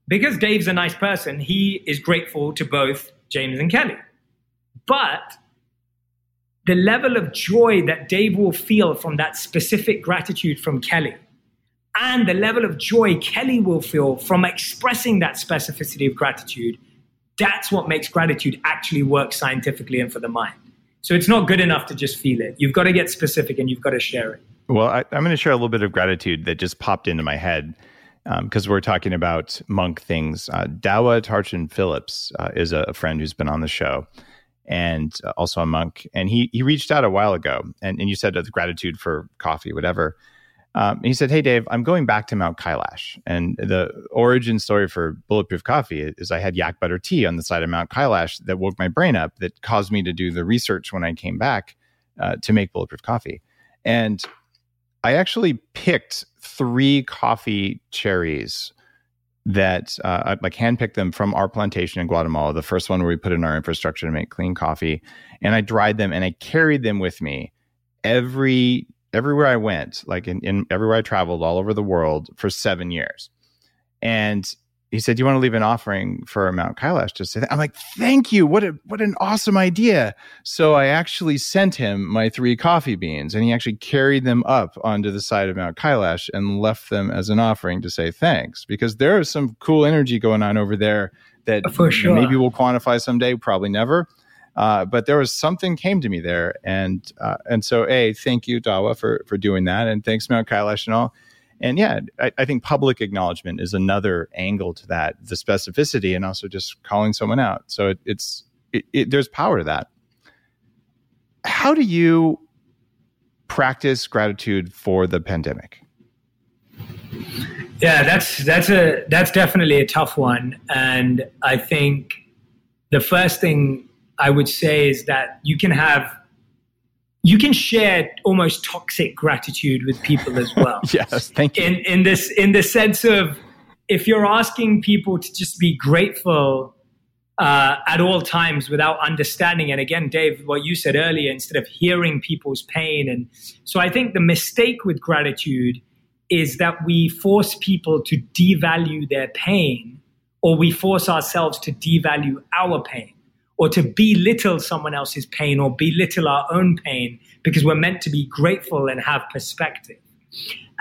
because Dave's a nice person, he is grateful to both James and Kelly. But the level of joy that Dave will feel from that specific gratitude from Kelly and the level of joy Kelly will feel from expressing that specificity of gratitude, that's what makes gratitude actually work scientifically and for the mind. So it's not good enough to just feel it. You've got to get specific and you've got to share it. Well, I, am going to share a little bit of gratitude that just popped into my head because um, we're talking about monk things. Uh, Dawa Tarchin Phillips uh, is a, a, friend who's been on the show and uh, also a monk. And he, he reached out a while ago and, and you said gratitude for coffee, whatever. Um, he said, Hey, Dave, I'm going back to Mount Kailash. And the origin story for Bulletproof Coffee is I had yak butter tea on the side of Mount Kailash that woke my brain up, that caused me to do the research when I came back uh, to make Bulletproof Coffee. And I actually picked three coffee cherries that uh, I like handpicked them from our plantation in Guatemala, the first one where we put in our infrastructure to make clean coffee. And I dried them and I carried them with me every everywhere I went, like in, in everywhere I traveled all over the world for seven years. And he said, "Do you want to leave an offering for Mount Kailash?" To say that, I'm like, "Thank you! What a what an awesome idea!" So I actually sent him my three coffee beans, and he actually carried them up onto the side of Mount Kailash and left them as an offering to say thanks, because there is some cool energy going on over there that sure. maybe we'll quantify someday, probably never. Uh, but there was something came to me there, and uh, and so a thank you Dawa for for doing that, and thanks Mount Kailash and all. And yeah, I, I think public acknowledgement is another angle to that, the specificity, and also just calling someone out. So it, it's it, it, there's power to that. How do you practice gratitude for the pandemic? Yeah, that's that's a that's definitely a tough one, and I think the first thing I would say is that you can have you can share almost toxic gratitude with people as well. yes, thank you. In in this in the sense of if you're asking people to just be grateful uh, at all times without understanding, and again, Dave, what you said earlier, instead of hearing people's pain, and so I think the mistake with gratitude is that we force people to devalue their pain, or we force ourselves to devalue our pain or to belittle someone else's pain or belittle our own pain because we're meant to be grateful and have perspective.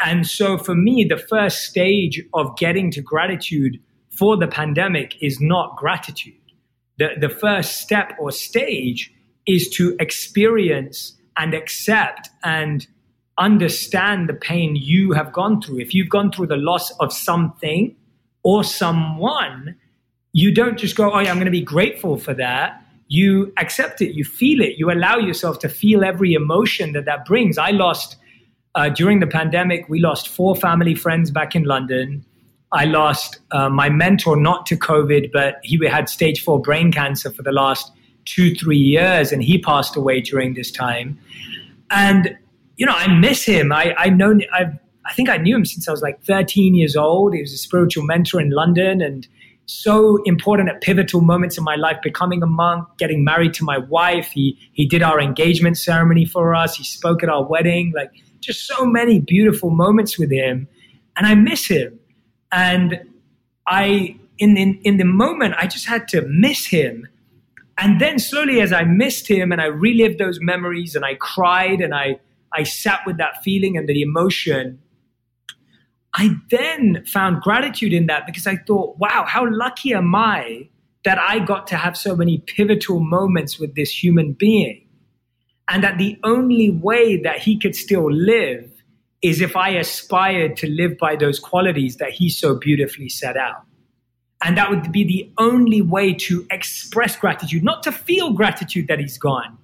And so for me, the first stage of getting to gratitude for the pandemic is not gratitude. The, the first step or stage is to experience and accept and understand the pain you have gone through. If you've gone through the loss of something or someone, you don't just go, oh, yeah, I'm going to be grateful for that. You accept it, you feel it, you allow yourself to feel every emotion that that brings. I lost, uh, during the pandemic, we lost four family friends back in London. I lost uh, my mentor, not to COVID, but he had stage four brain cancer for the last two, three years, and he passed away during this time. And you know, I miss him. I I know I I think I knew him since I was like 13 years old. He was a spiritual mentor in London, and so important at pivotal moments in my life, becoming a monk, getting married to my wife. He he did our engagement ceremony for us. He spoke at our wedding. Like just so many beautiful moments with him, and I miss him. And I in in in the moment, I just had to miss him and then slowly, as I missed him and I relived those memories and I cried and I, I sat with that feeling and the emotion, I then found gratitude in that because I thought, wow, how lucky am I that I got to have so many pivotal moments with this human being? And that the only way that he could still live is if I aspired to live by those qualities that he so beautifully set out. And that would be the only way to express gratitude, not to feel gratitude that he's gone,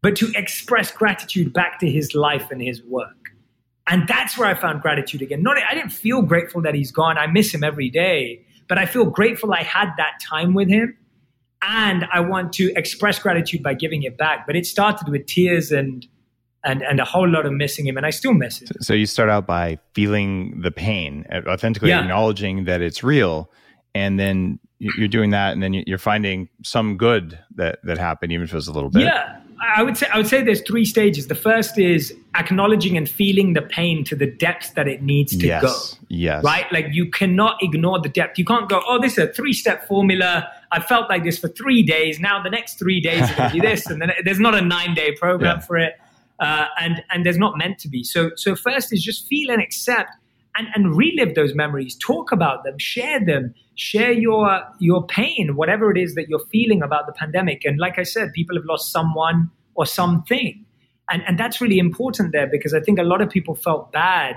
but to express gratitude back to his life and his work. And that's where I found gratitude again. Not, I didn't feel grateful that he's gone. I miss him every day, but I feel grateful I had that time with him. And I want to express gratitude by giving it back. But it started with tears and and and a whole lot of missing him, and I still miss him. So you start out by feeling the pain, uh, authentically yeah. acknowledging that it's real, and then you're doing that, and then you're finding some good that that happened, even if it was a little bit. Yeah, I would say I would say there's three stages. The first is acknowledging and feeling the pain to the depth that it needs to yes, go. Yes. Right? Like you cannot ignore the depth. You can't go, oh, this is a three-step formula. I felt like this for three days. Now the next three days are going to be this, and then there's not a nine-day program yeah. for it, uh, and and there's not meant to be. So so first is just feel and accept and, and relive those memories, talk about them, share them, share your your pain, whatever it is that you're feeling about the pandemic. And like I said, people have lost someone or something. And, and that's really important there because I think a lot of people felt bad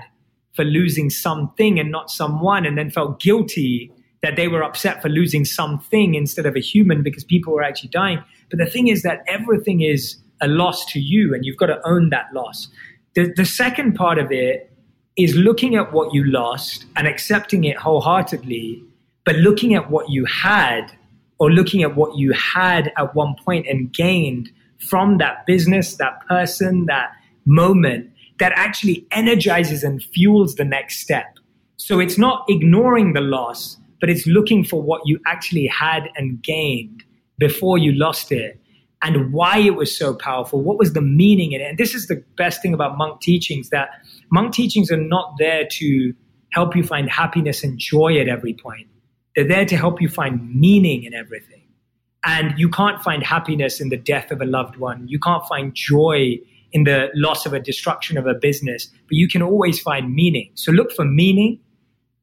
for losing something and not someone, and then felt guilty that they were upset for losing something instead of a human because people were actually dying. But the thing is that everything is a loss to you, and you've got to own that loss. The, the second part of it is looking at what you lost and accepting it wholeheartedly, but looking at what you had or looking at what you had at one point and gained from that business, that person, that moment that actually energizes and fuels the next step. So it's not ignoring the loss, but it's looking for what you actually had and gained before you lost it and why it was so powerful. What was the meaning in it? And this is the best thing about monk teachings that monk teachings are not there to help you find happiness and joy at every point. They're there to help you find meaning in everything. And you can't find happiness in the death of a loved one. You can't find joy in the loss of a destruction of a business, but you can always find meaning. So look for meaning,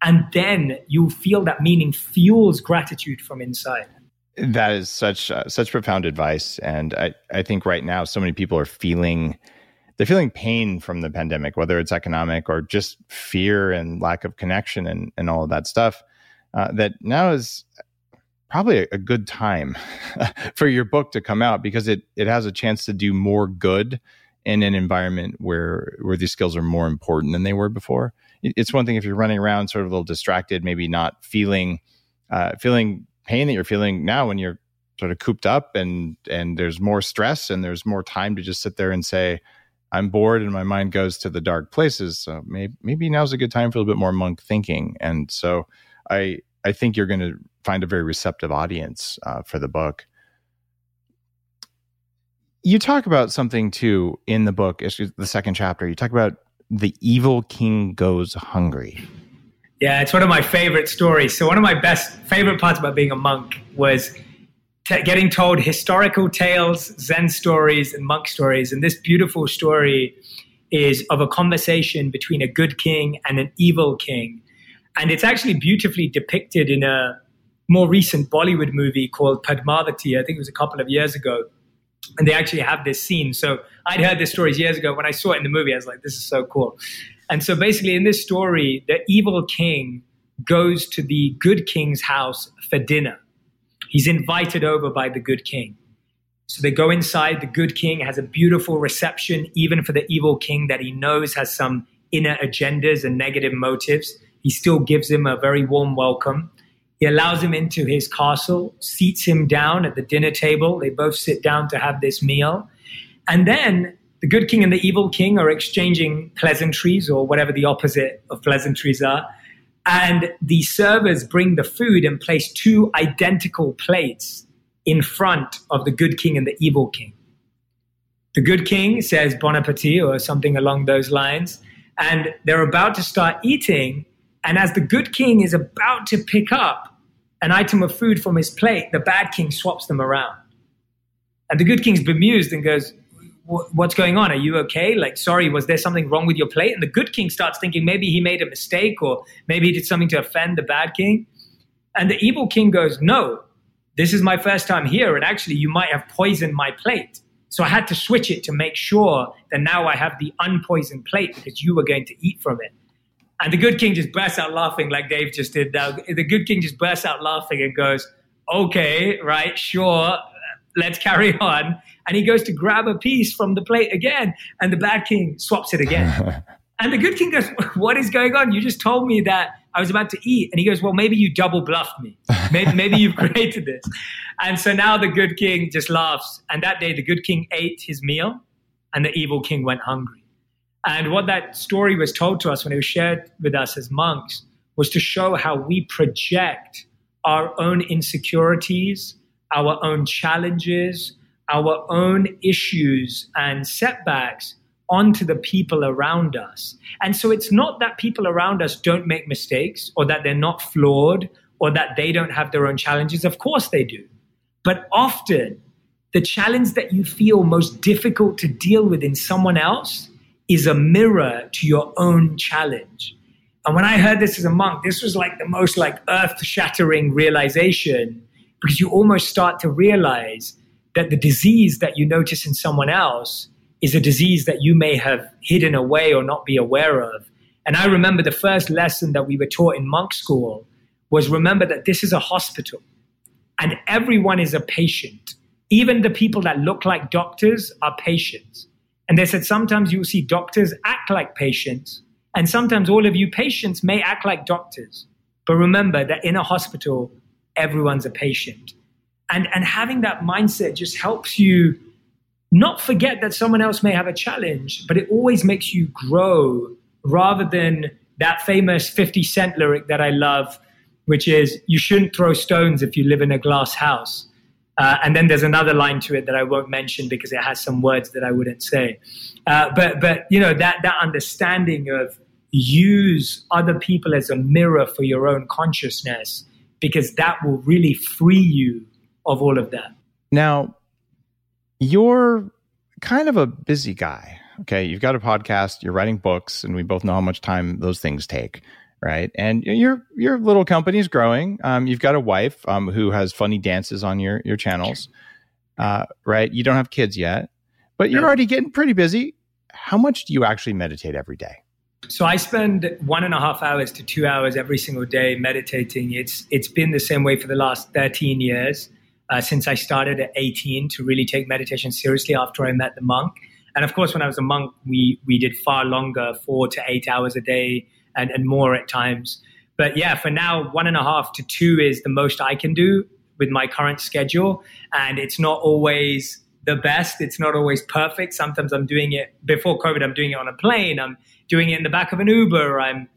and then you'll feel that meaning fuels gratitude from inside. That is such uh, such profound advice, and I I think right now so many people are feeling they're feeling pain from the pandemic, whether it's economic or just fear and lack of connection and and all of that stuff. Uh, that now is probably a, a good time for your book to come out because it it has a chance to do more good in an environment where where these skills are more important than they were before. It's one thing if you're running around sort of a little distracted, maybe not feeling uh, feeling pain that you're feeling now when you're sort of cooped up and and there's more stress and there's more time to just sit there and say i'm bored and my mind goes to the dark places. So maybe maybe now's a good time for a little bit more monk thinking. And so i i think you're going to find a very receptive audience uh, for the book. You talk about something too in the book it's the second chapter. You talk about the evil king goes hungry yeah, it's one of my favorite stories. So one of my best favorite parts about being a monk was t- getting told historical tales, Zen stories, and monk stories. And this beautiful story is of a conversation between a good king and an evil king. And it's actually beautifully depicted in a more recent Bollywood movie called Padmavati. I think it was a couple of years ago. And they actually have this scene. So I'd heard this stories years ago. When I saw it in the movie, I was like, this is so cool. And so basically, in this story, the evil king goes to the good king's house for dinner. He's invited over by the good king. So they go inside. The good king has a beautiful reception, even for the evil king that he knows has some inner agendas and negative motives. He still gives him a very warm welcome. He allows him into his castle, seats him down at the dinner table. They both sit down to have this meal. And then the good king and the evil king are exchanging pleasantries or whatever the opposite of pleasantries are. And the servers bring the food and place two identical plates in front of the good king and the evil king. The good king says bon appetit or something along those lines. And they're about to start eating. And as the good king is about to pick up an item of food from his plate, the bad king swaps them around. And the good king's bemused and goes, what's going on? Are you okay? Like, sorry, was there something wrong with your plate? And the good king starts thinking maybe he made a mistake or maybe he did something to offend the bad king. And the evil king goes, no, this is my first time here. And actually, you might have poisoned my plate. So I had to switch it to make sure that now I have the unpoisoned plate because you were going to eat from it. And the good king just bursts out laughing like Dave just did. Now, the good king just bursts out laughing and goes, okay, right, sure, let's carry on. And he goes to grab a piece from the plate again, and the bad king swaps it again. and the good king goes, What is going on? You just told me that I was about to eat. And he goes, Well, maybe you double bluffed me. Maybe, maybe you've created this. And so now the good king just laughs. And that day, the good king ate his meal, and the evil king went hungry. And what that story was told to us when it was shared with us as monks was to show how we project our own insecurities our own challenges, our own issues and setbacks onto the people around us. And so it's not that people around us don't make mistakes or that they're not flawed or that they don't have their own challenges. Of course they do. But often, the challenge that you feel most difficult to deal with in someone else is a mirror to your own challenge. And when I heard this as a monk, this was like the most like earth-shattering realization because you almost start to realize that the disease that you notice in someone else is a disease that you may have hidden away or not be aware of. And I remember the first lesson that we were taught in monk school was remember that this is a hospital and everyone is a patient. Even the people that look like doctors are patients. And they said sometimes you'll see doctors act like patients, and sometimes all of you patients may act like doctors. But remember that in a hospital, everyone's a patient. And, and having that mindset just helps you not forget that someone else may have a challenge, but it always makes you grow rather than that famous 50 Cent lyric that I love, which is, You shouldn't throw stones if you live in a glass house. Uh, and then there's another line to it that I won't mention because it has some words that I wouldn't say. Uh, but, but, you know, that, that understanding of use other people as a mirror for your own consciousness because that will really free you of all of that. Now, you're kind of a busy guy. Okay. You've got a podcast, you're writing books, and we both know how much time those things take. Right. And your your little company is growing. Um, you've got a wife um, who has funny dances on your your channels. Uh, right. You don't have kids yet, but you're already getting pretty busy. How much do you actually meditate every day? So I spend one and a half hours to two hours every single day meditating. It's it's been the same way for the last 13 years uh, since I started at 18 to really take meditation seriously after I met the monk. And of course, when I was a monk, we we did far longer, four to eight hours a day, and, and more at times. But yeah, for now, one and a half to two is the most I can do with my current schedule, and it's not always the best. It's not always perfect. Sometimes I'm doing it before COVID. I'm doing it on a plane. I'm doing it in the back of an Uber. I'm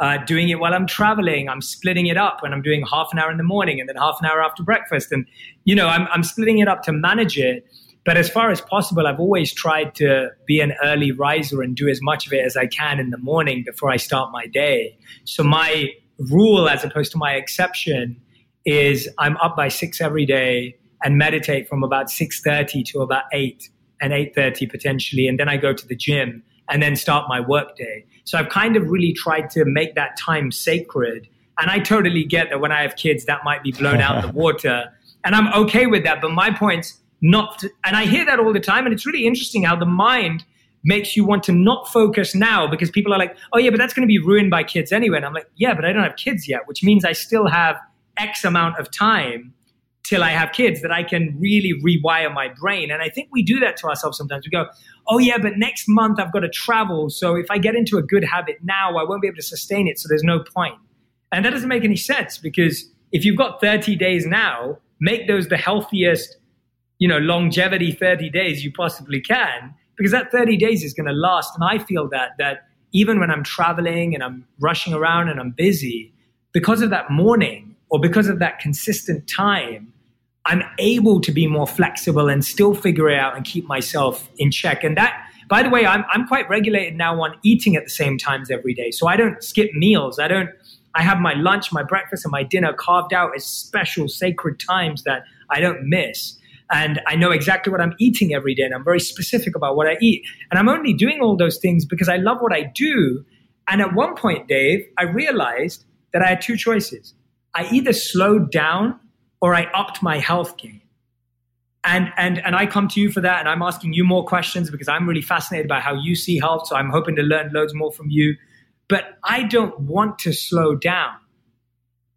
uh, doing it while I'm traveling. I'm splitting it up when I'm doing half an hour in the morning and then half an hour after breakfast. And, you know, I'm, I'm splitting it up to manage it. But as far as possible, I've always tried to be an early riser and do as much of it as I can in the morning before I start my day. So my rule, as opposed to my exception, is I'm up by six every day and meditate from about 6.30 to about 8 and 8.30 potentially. And then I go to the gym and then start my workday. So I've kind of really tried to make that time sacred. And I totally get that when I have kids, that might be blown out the water. And I'm okay with that. But my point's not to, and I hear that all the time. And it's really interesting how the mind makes you want to not focus now because people are like, oh, yeah, but that's going to be ruined by kids anyway. And I'm like, yeah, but I don't have kids yet, which means I still have X amount of time till I have kids that I can really rewire my brain. And I think we do that to ourselves sometimes. We go, oh, yeah, but next month I've got to travel. So if I get into a good habit now, I won't be able to sustain it. So there's no point. And that doesn't make any sense because if you've got 30 days now, make those the healthiest, you know, longevity 30 days you possibly can because that 30 days is going to last. And I feel that, that even when I'm traveling and I'm rushing around and I'm busy, because of that morning or because of that consistent time, I'm able to be more flexible and still figure it out and keep myself in check. And that, by the way, I'm, I'm quite regulated now on eating at the same times every day. So I don't skip meals. I don't, I have my lunch, my breakfast, and my dinner carved out as special, sacred times that I don't miss. And I know exactly what I'm eating every day, and I'm very specific about what I eat. And I'm only doing all those things because I love what I do. And at one point, Dave, I realized that I had two choices. I either slowed down or I upped my health game. And, and, and I come to you for that, and I'm asking you more questions because I'm really fascinated by how you see health. So I'm hoping to learn loads more from you. But I don't want to slow down.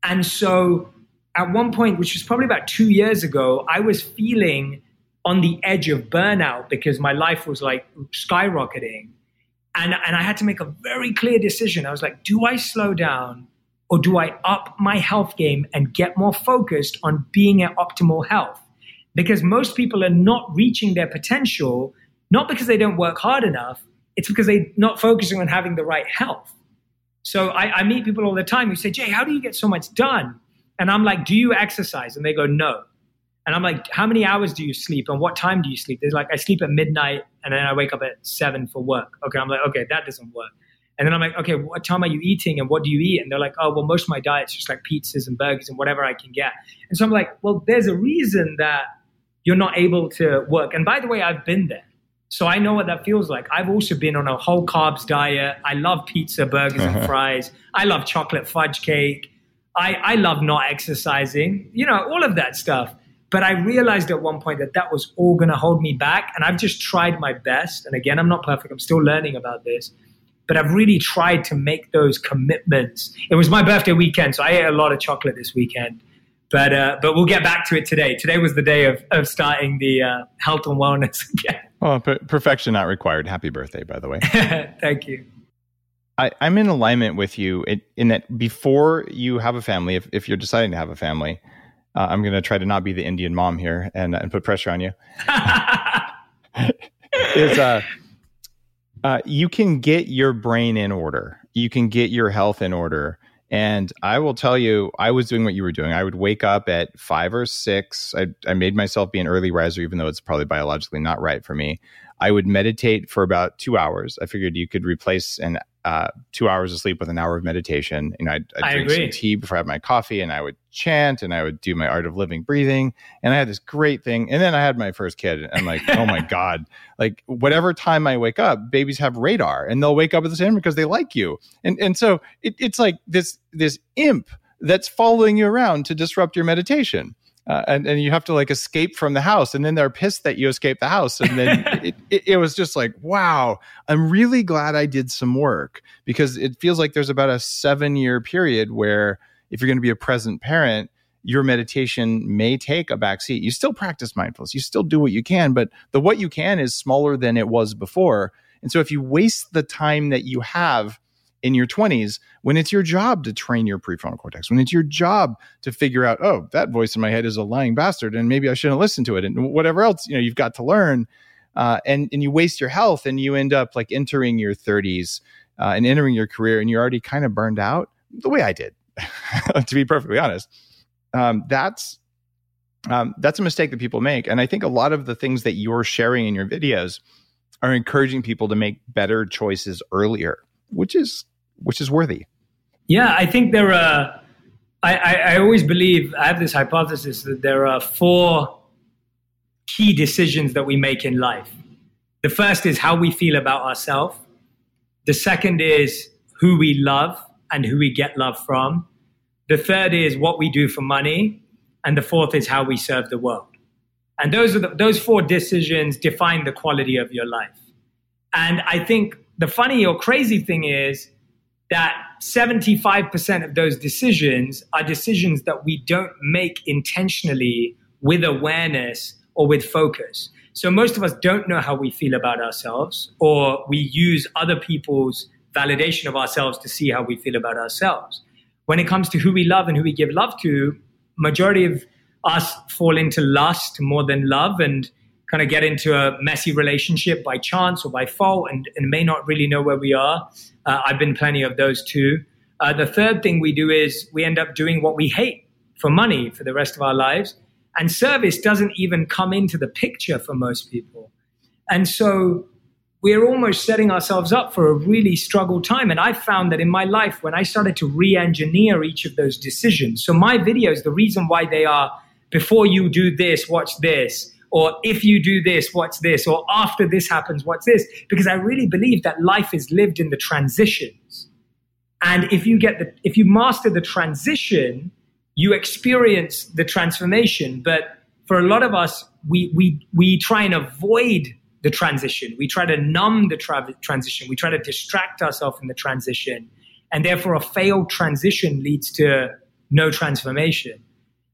And so at one point, which was probably about two years ago, I was feeling on the edge of burnout because my life was like skyrocketing. And, and I had to make a very clear decision. I was like, do I slow down or do I up my health game and get more focused on being at optimal health? Because most people are not reaching their potential, not because they don't work hard enough, it's because they're not focusing on having the right health. So I, I meet people all the time who say, Jay, how do you get so much done? And I'm like, do you exercise? And they go, no. And I'm like, how many hours do you sleep? And what time do you sleep? They're like, I sleep at midnight and then I wake up at seven for work. Okay. I'm like, okay, that doesn't work. And then I'm like, okay, what time are you eating and what do you eat? And they're like, oh, well, most of my diet's just like pizzas and burgers and whatever I can get. And so I'm like, well, there's a reason that you're not able to work. And by the way, I've been there. So I know what that feels like. I've also been on a whole carbs diet. I love pizza, burgers, and fries. I love chocolate fudge cake. I, I love not exercising, you know, all of that stuff. But I realized at one point that that was all going to hold me back. And I've just tried my best. And again, I'm not perfect. I'm still learning about this but I've really tried to make those commitments. It was my birthday weekend, so I ate a lot of chocolate this weekend. But uh, but we'll get back to it today. Today was the day of, of starting the uh, health and wellness again. Well, perfection not required. Happy birthday, by the way. Thank you. I, am in alignment with you in, in, that before you have a family, if, if you're deciding to have a family, uh, I'm going to try to not be the Indian mom here and, and put pressure on you. is uh, uh, you can get your brain in order. You can get your health in order. And I will tell you, I was doing what you were doing. I would wake up at five or six. I, I made myself be an early riser, even though it's probably biologically not right for me. I would meditate for about two hours. I figured you could replace an uh, two hours of sleep with an hour of meditation. You know, I'd, I'd drink agree. some tea before I had my coffee, and I would chant, and I would do my art of living breathing, and I had this great thing. And then I had my first kid, and I'm like, oh my god! Like whatever time I wake up, babies have radar, and they'll wake up at the same because they like you, and and so it, it's like this this imp that's following you around to disrupt your meditation uh, and, and you have to like escape from the house and then they're pissed that you escaped the house and then it, it, it, was just like wow i'm really glad i did some work because it feels like there's about a seven year period where if you're going to be a present parent your meditation may take a backseat you still practice mindfulness you still do what you can but the what you can is smaller than it was before. And so if you waste the time that you have in your 20s when it's your job to train your prefrontal cortex, when it's your job to figure out, oh, that voice in my head is a lying bastard and maybe I shouldn't listen to it and whatever else, you know, you've got to learn. Uh, and, and you waste your health and you end up like entering your 30s uh, and entering your career and you're already kind of burned out the way I did, to be perfectly honest. Um, that's um, that's a mistake that people make. And I think a lot of the things that you're sharing in your videos are encouraging people to make better choices earlier, which is which is worthy. Yeah, I think there are. I, I, I always believe I have this hypothesis that there are four key decisions that we make in life. The first is how we feel about ourselves. The second is who we love and who we get love from. The third is what we do for money. And the fourth is how we serve the world. And those are the, those four decisions define the quality of your life. And I think the funny or crazy thing is that 75% of those decisions are decisions that we don't make intentionally with awareness or with focus. So most of us don't know how we feel about ourselves, or we use other people's validation of ourselves to see how we feel about ourselves. When it comes to who we love and who we give love to, majority of us fall into lust more than love and kind of get into a messy relationship by chance or by fault and, and may not really know where we are. Uh, I've been plenty of those too. Uh, the third thing we do is we end up doing what we hate for money for the rest of our lives. And service doesn't even come into the picture for most people. And so we're almost setting ourselves up for a really struggle time. And I found that in my life, when I started to re engineer each of those decisions, so my videos, the reason why they are before you do this, watch this, or if you do this, what's this, or after this happens, what's this? Because I really believe that life is lived in the transitions. And if you get the, if you master the transition, you experience the transformation. But for a lot of us, we, we, we try and avoid the transition. We try to numb the tra- transition. We try to distract ourselves in the transition. And therefore, a failed transition leads to no transformation.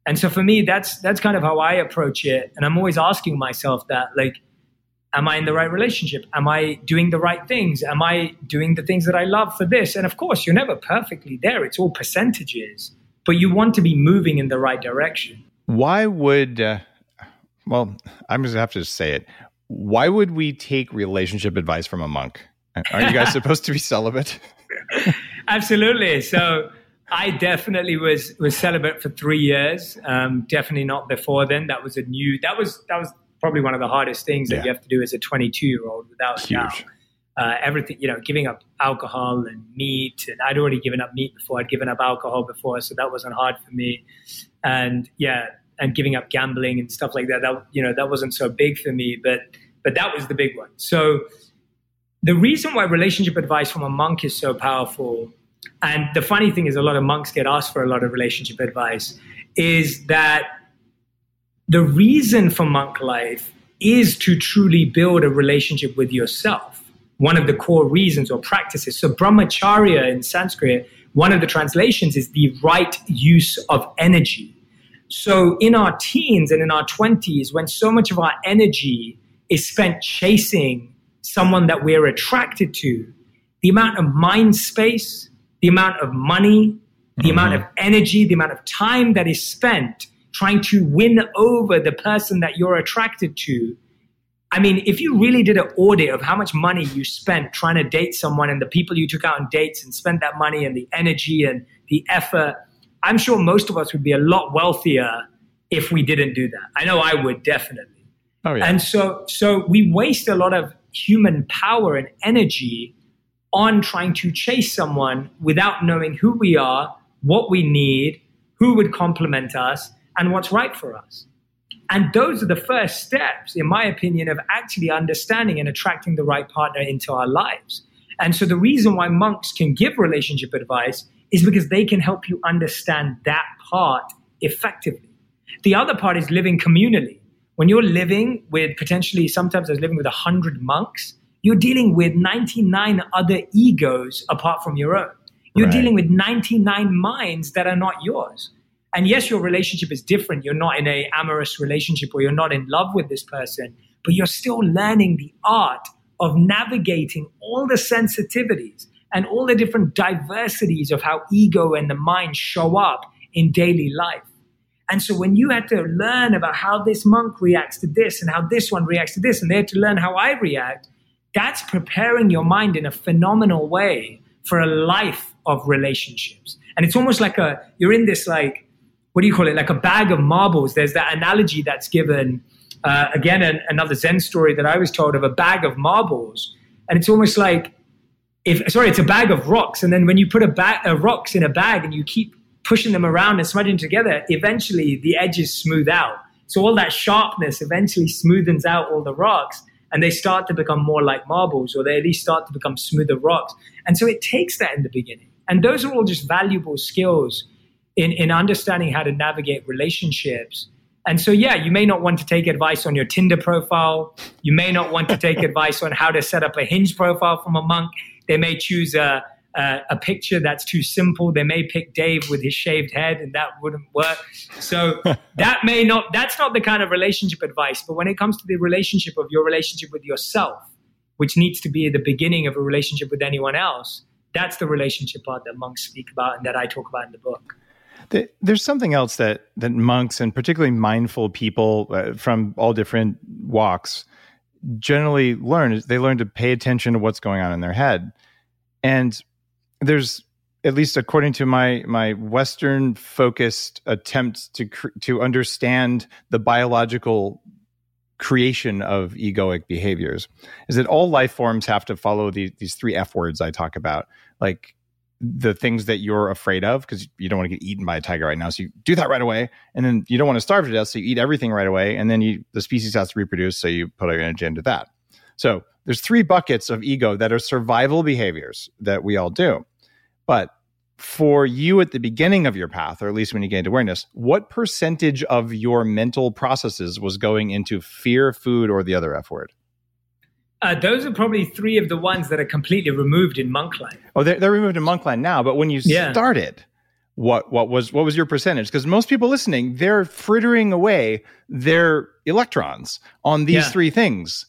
And so for me, that's that's kind of how I approach it. And I'm always asking myself that, like, am I in the right relationship? Am I doing the right things? Am I doing the things that I love for this? And of course, you're never perfectly there. It's all percentages, but you want to be moving in the right direction. Why would, uh, well, I'm just have to say it. Why would we take relationship advice from a monk? Are you guys supposed to be celibate? Absolutely. So I definitely was was celibate for three years. Um, definitely not before then. That was a new. That was that was probably one of the hardest things yeah. that you have to do as a 22 year old without Huge. doubt. Uh, everything, you know, giving up alcohol and meat, and I'd already given up meat before. I'd given up alcohol before, so that wasn't hard for me. And yeah, and giving up gambling and stuff like that. That you know, that wasn't so big for me, but but that was the big one. So the reason why relationship advice from a monk is so powerful and the funny thing is, a lot of monks get asked for a lot of relationship advice, is that the reason for monk life is to truly build a relationship with yourself. One of the core reasons or practices. So, brahmacharya in Sanskrit, one of the translations is the right use of energy. So, in our teens and in our 20s, when so much of our energy is spent chasing someone that we're attracted to, the amount of mind space, the amount of money, the mm-hmm. amount of energy, the amount of time that is spent trying to win over the person that you're attracted to. I mean, if you really did an audit of how much money you spent trying to date someone and the people you took out on dates and spent that money and the energy and the effort, I'm sure most of us would be a lot wealthier if we didn't do that. I know I would definitely. Oh, yeah. And so, so we waste a lot of human power and energy on trying to chase someone without knowing who we are, what we need, who would complement us, and what's right for us. And those are the first steps, in my opinion, of actually understanding and attracting the right partner into our lives. And so the reason why monks can give relationship advice is because they can help you understand that part effectively. The other part is living communally. When you're living with potentially, sometimes I was living with 100 monks, you're dealing with 99 other egos apart from your own. You're right. dealing with 99 minds that are not yours. And yes, your relationship is different. You're not in a amorous relationship or you're not in love with this person, but you're still learning the art of navigating all the sensitivities and all the different diversities of how ego and the mind show up in daily life. And so when you had to learn about how this monk reacts to this and how this one reacts to this, and they had to learn how I react, that's preparing your mind in a phenomenal way for a life of relationships. And it's almost like a, you're in this like, what do you call it? Like a bag of marbles. There's that analogy that's given, uh, again, an, another Zen story that I was told of a bag of marbles. And it's almost like, if, sorry, it's a bag of rocks. And then when you put a bag of rocks in a bag and you keep pushing them around and smudging together, eventually the edges smooth out. So all that sharpness eventually smoothens out all the rocks and they start to become more like marbles or they at least start to become smoother rocks. And so it takes that in the beginning. And those are all just valuable skills in, in understanding how to navigate relationships And so, yeah, you may not want to take advice on your Tinder profile. You may not want to take advice on how to set up a hinge profile from a monk. They may choose a, a, a, picture that's too simple. They may pick Dave with his shaved head, and that wouldn't work. So that may not, that's not the kind of relationship advice. But when it comes to the relationship of your relationship with yourself, which needs to be at the beginning of a relationship with anyone else, that's the relationship part that monks speak about and that I talk about in the book. There's something else that that monks and particularly mindful people uh, from all different walks generally learn is they learn to pay attention to what's going on in their head. And there's at least according to my my western focused attempt to to understand the biological creation of egoic behaviors is that all life forms have to follow the, these three f words i talk about like the things that you're afraid of because you don't want to get eaten by a tiger right now. So you do that right away, and then you don't want to starve to death, so you eat everything right away, and then you the species has to reproduce, so you put your energy into that. So there's three buckets of ego that are survival behaviors that we all do. But for you at the beginning of your path, or at least when you gained awareness, what percentage of your mental processes was going into fear, food, or the other F word? Uh, those are probably three of the ones that are completely removed in Monkland. Oh, they're, they're removed in Monkland now. But when you yeah. started, what what was what was your percentage? Because most people listening, they're frittering away their electrons on these yeah. three things,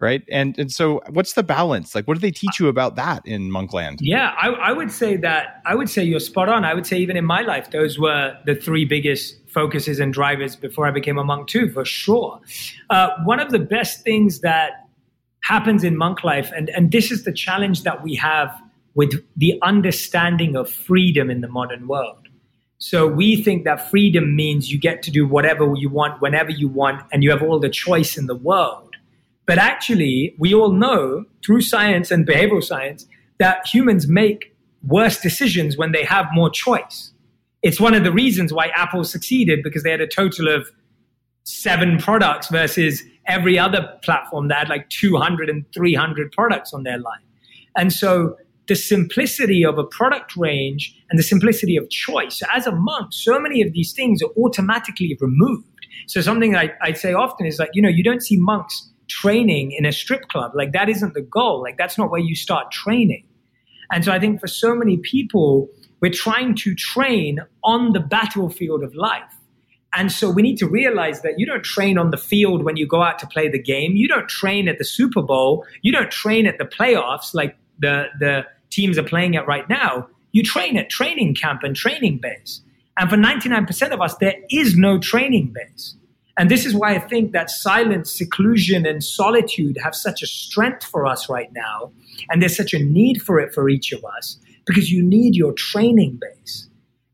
right? And and so, what's the balance? Like, what do they teach you about that in Monkland? Yeah, I, I would say that I would say you're spot on. I would say even in my life, those were the three biggest focuses and drivers before I became a monk too, for sure. Uh, one of the best things that happens in monk life. And, and this is the challenge that we have with the understanding of freedom in the modern world. So we think that freedom means you get to do whatever you want, whenever you want, and you have all the choice in the world. But actually, we all know through science and behavioral science that humans make worse decisions when they have more choice. It's one of the reasons why Apple succeeded because they had a total of seven products versus every other platform that had like 200 and 300 products on their line. And so the simplicity of a product range and the simplicity of choice. So as a monk, so many of these things are automatically removed. So something I, I say often is like, you know, you don't see monks training in a strip club. Like that isn't the goal. Like that's not where you start training. And so I think for so many people, we're trying to train on the battlefield of life. And so we need to realize that you don't train on the field when you go out to play the game. You don't train at the Super Bowl. You don't train at the playoffs like the, the teams are playing at right now. You train at training camp and training base. And for 99% of us, there is no training base. And this is why I think that silence, seclusion, and solitude have such a strength for us right now. And there's such a need for it for each of us because you need your training base.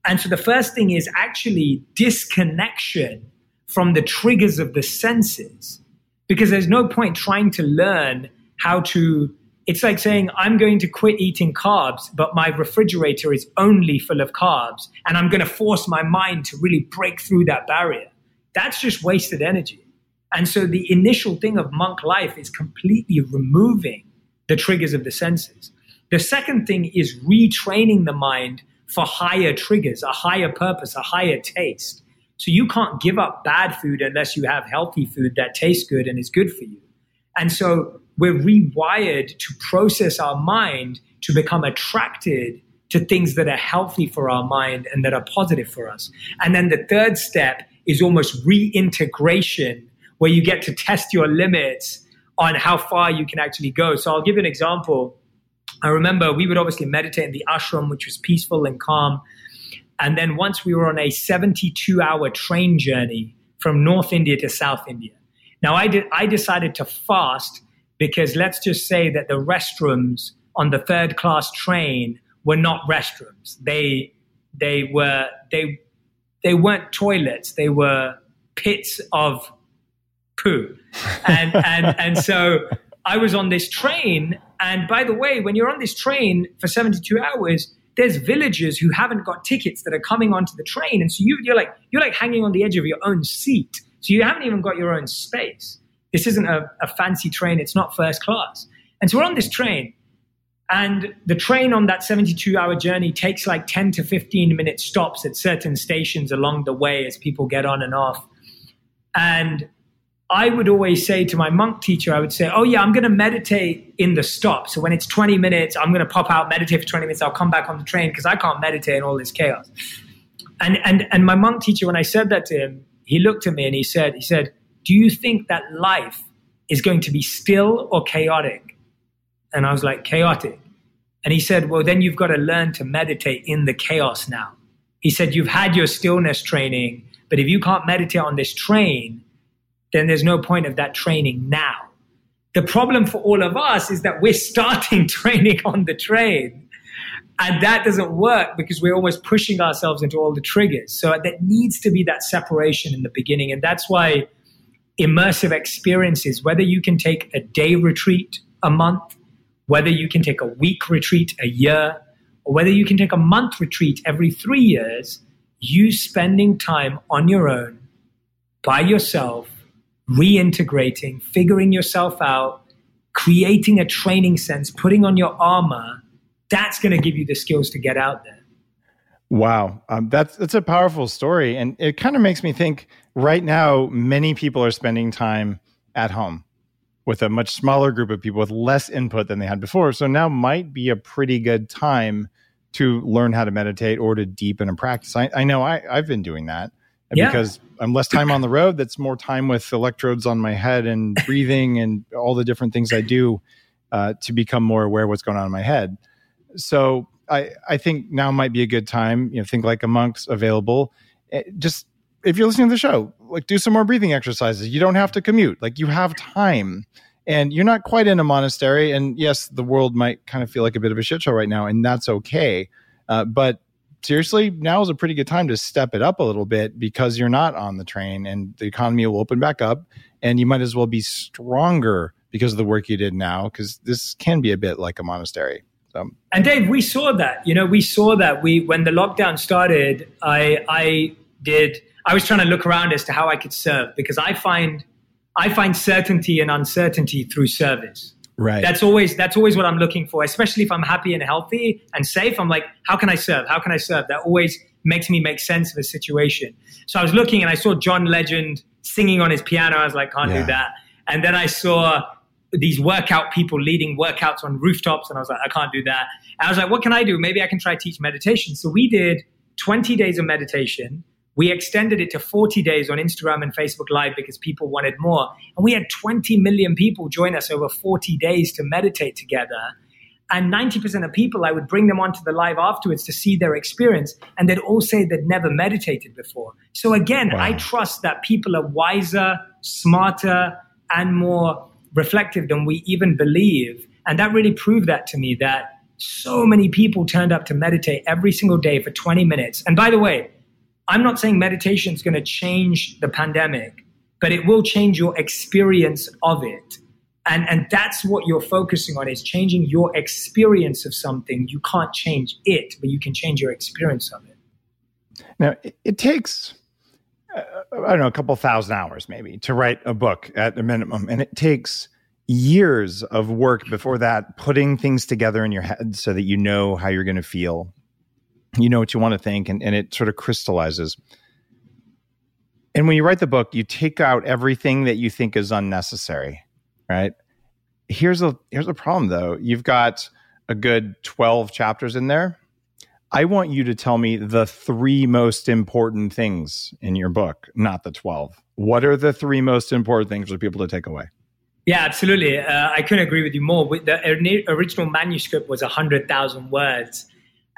And so the first thing is actually disconnection from the triggers of the senses. Because there's no point trying to learn how to. It's like saying, I'm going to quit eating carbs, but my refrigerator is only full of carbs, and I'm going to force my mind to really break through that barrier. That's just wasted energy. And so the initial thing of monk life is completely removing the triggers of the senses. The second thing is retraining the mind for higher triggers, a higher purpose, a higher taste. So you can't give up bad food unless you have healthy food that tastes good and is good for you. And so we're rewired to process our mind to become attracted to things that are healthy for our mind and that are positive for us. And then the third step is almost reintegration, where you get to test your limits on how far you can actually go. So I'll give you an example. I remember we would obviously meditate in the ashram, which was peaceful and calm. And then once we were on a 72 hour train journey from North India to South India. Now, I, did, I decided to fast because let's just say that the restrooms on the third class train were not restrooms. They, they, were, they, they weren't toilets, they were pits of poo. And, and, and so I was on this train and by the way, when you're on this train for 72 hours, there's villagers who haven't got tickets that are coming onto the train. And so you, you're like, you're like hanging on the edge of your own seat. So you haven't even got your own space. This isn't a, a fancy train. It's not first class. And so we're on this train and the train on that 72 hour journey takes like 10 to 15 minute stops at certain stations along the way as people get on and off. And I would always say to my monk teacher, I would say, Oh, yeah, I'm going to meditate in the stop. So when it's 20 minutes, I'm going to pop out, meditate for 20 minutes. I'll come back on the train because I can't meditate in all this chaos. And, and, and my monk teacher, when I said that to him, he looked at me and he said, he said, Do you think that life is going to be still or chaotic? And I was like, Chaotic. And he said, Well, then you've got to learn to meditate in the chaos now. He said, You've had your stillness training, but if you can't meditate on this train, then there's no point of that training now. The problem for all of us is that we're starting training on the train. And that doesn't work because we're almost pushing ourselves into all the triggers. So there needs to be that separation in the beginning. And that's why immersive experiences, whether you can take a day retreat a month, whether you can take a week retreat a year, or whether you can take a month retreat every three years, you spending time on your own, by yourself, reintegrating, figuring yourself out, creating a training sense, putting on your armor, that's going to give you the skills to get out there. Wow, um, that's that's a powerful story, and it kind of makes me think. Right now, many people are spending time at home with a much smaller group of people with less input than they had before. So now might be a pretty good time to learn how to meditate or to deepen a practice. I, I know I, I've been doing that yeah. because I'm less time on the road. That's more time with electrodes on my head and breathing and all the different things I do uh, to become more aware of what's going on in my head. So I, I think now might be a good time. You know, think like a monk's available. It, eh, just if you're listening to the show, like do some more breathing exercises. You don't have to commute. Like you have time and you're not quite in a monastery. And yes, the world might kind of feel like a bit of a shit show right now, and that's okay. Uh, but seriously, now is a pretty good time to step it up a little bit because you're not on the train and the economy will open back up and you might as well be stronger because of the work you did now because this can be a bit like a monastery. So. And Dave, we saw that. You know, we saw that. We when the lockdown started, I I did. I was trying to look around as to how I could serve because I find I find certainty and uncertainty through service. Right. That's always that's always what I'm looking for, especially if I'm happy and healthy and safe. I'm like, how can I serve? How can I serve? That always makes me make sense of a situation. So I was looking and I saw John Legend singing on his piano. I was like, can't yeah. do that. And then I saw these workout people leading workouts on rooftops, and I was like, I can't do that. And I was like, what can I do? Maybe I can try teach meditation. So we did 20 days of meditation we extended it to 40 days on Instagram and Facebook Live because people wanted more. And we had 20 million people join us over 40 days to meditate together. And 90% of people, I would bring them onto the live afterwards to see their experience. And they'd all say they'd never meditated before. So again, wow. I trust that people are wiser, smarter, and more reflective than we even believe. And that really proved that to me that so many people turned up to meditate every single day for 20 minutes. And by the way, I'm not saying meditation is going to change the pandemic, but it will change your experience of it. And, and that's what you're focusing on is changing your experience of something. You can't change it, but you can change your experience of it. Now, it, it takes, uh, I don't know, a couple thousand hours maybe to write a book at a minimum. And it takes years of work before that, putting things together in your head so that you know how you're going to feel you know what you want to think and, and it sort of crystallizes. And when you write the book you take out everything that you think is unnecessary right? Here's a here's a problem though. You've got a good 12 chapters in there. I want you to tell me the three most important things in your book not the 12 what are the three most important things for people to take away? Yeah, absolutely. Uh, I couldn't agree with you more. The original manuscript was 100,000 words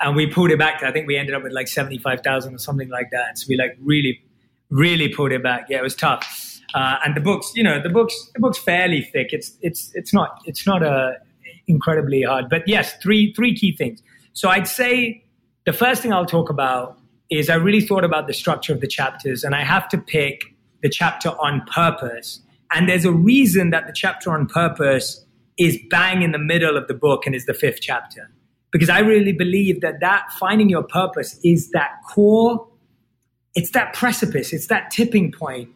and we pulled it back. I think we ended up with like seventy five thousand or something like that. So we like really, really pulled it back. Yeah, it was tough. Uh, and the books, you know, the books, the book's fairly thick. It's it's it's not it's not a uh, incredibly hard. But yes, three three key things. So I'd say the first thing I'll talk about is I really thought about the structure of the chapters, and I have to pick the chapter on purpose. And there's a reason that the chapter on purpose is bang in the middle of the book and is the fifth chapter because I really believe that that finding your purpose is that core, it's that precipice, it's that tipping point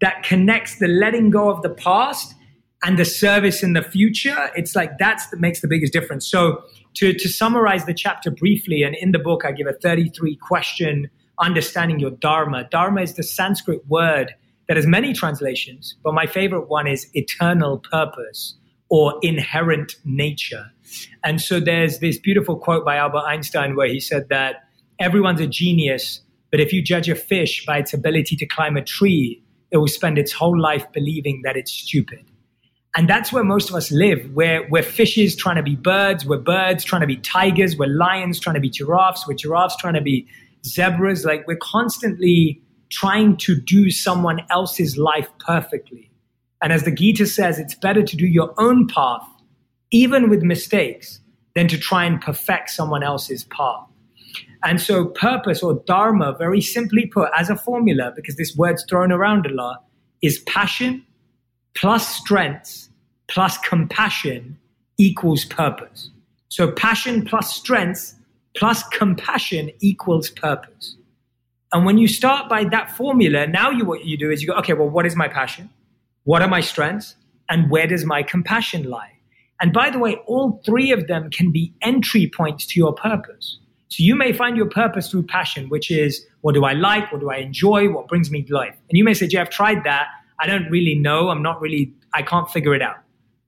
that connects the letting go of the past and the service in the future. It's like that's that makes the biggest difference. So to, to summarize the chapter briefly, and in the book, I give a 33 question understanding your dharma. Dharma is the Sanskrit word that has many translations, but my favorite one is eternal purpose or inherent nature. And so there's this beautiful quote by Albert Einstein where he said that everyone's a genius, but if you judge a fish by its ability to climb a tree, it will spend its whole life believing that it's stupid. And that's where most of us live. We're, we're fishes trying to be birds. We're birds trying to be tigers. We're lions trying to be giraffes. We're giraffes trying to be zebras. Like we're constantly trying to do someone else's life perfectly. And as the Gita says, it's better to do your own path, even with mistakes, than to try and perfect someone else's path. And so, purpose or dharma, very simply put, as a formula, because this word's thrown around a lot, is passion plus strengths plus compassion equals purpose. So, passion plus strengths plus compassion equals purpose. And when you start by that formula, now you, what you do is you go, okay, well, what is my passion? What are my strengths? And where does my compassion lie? And by the way, all three of them can be entry points to your purpose. So you may find your purpose through passion, which is what do I like? What do I enjoy? What brings me life? And you may say, Jay, I've tried that. I don't really know. I'm not really, I can't figure it out.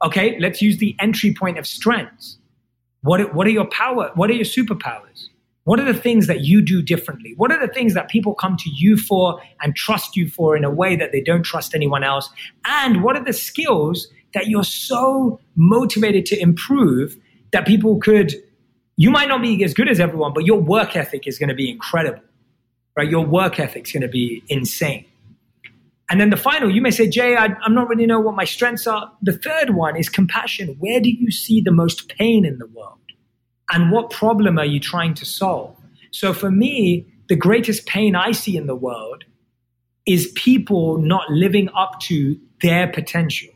Okay, let's use the entry point of strengths. What, what are your power? What are your superpowers? What are the things that you do differently? What are the things that people come to you for and trust you for in a way that they don't trust anyone else? And what are the skills that you're so motivated to improve that people could, you might not be as good as everyone, but your work ethic is going to be incredible, right? Your work ethic is going to be insane. And then the final, you may say, Jay, I, am not really know what my strengths are. The third one is compassion. Where do you see the most pain in the world? and what problem are you trying to solve? So for me, the greatest pain I see in the world is people not living up to their potential.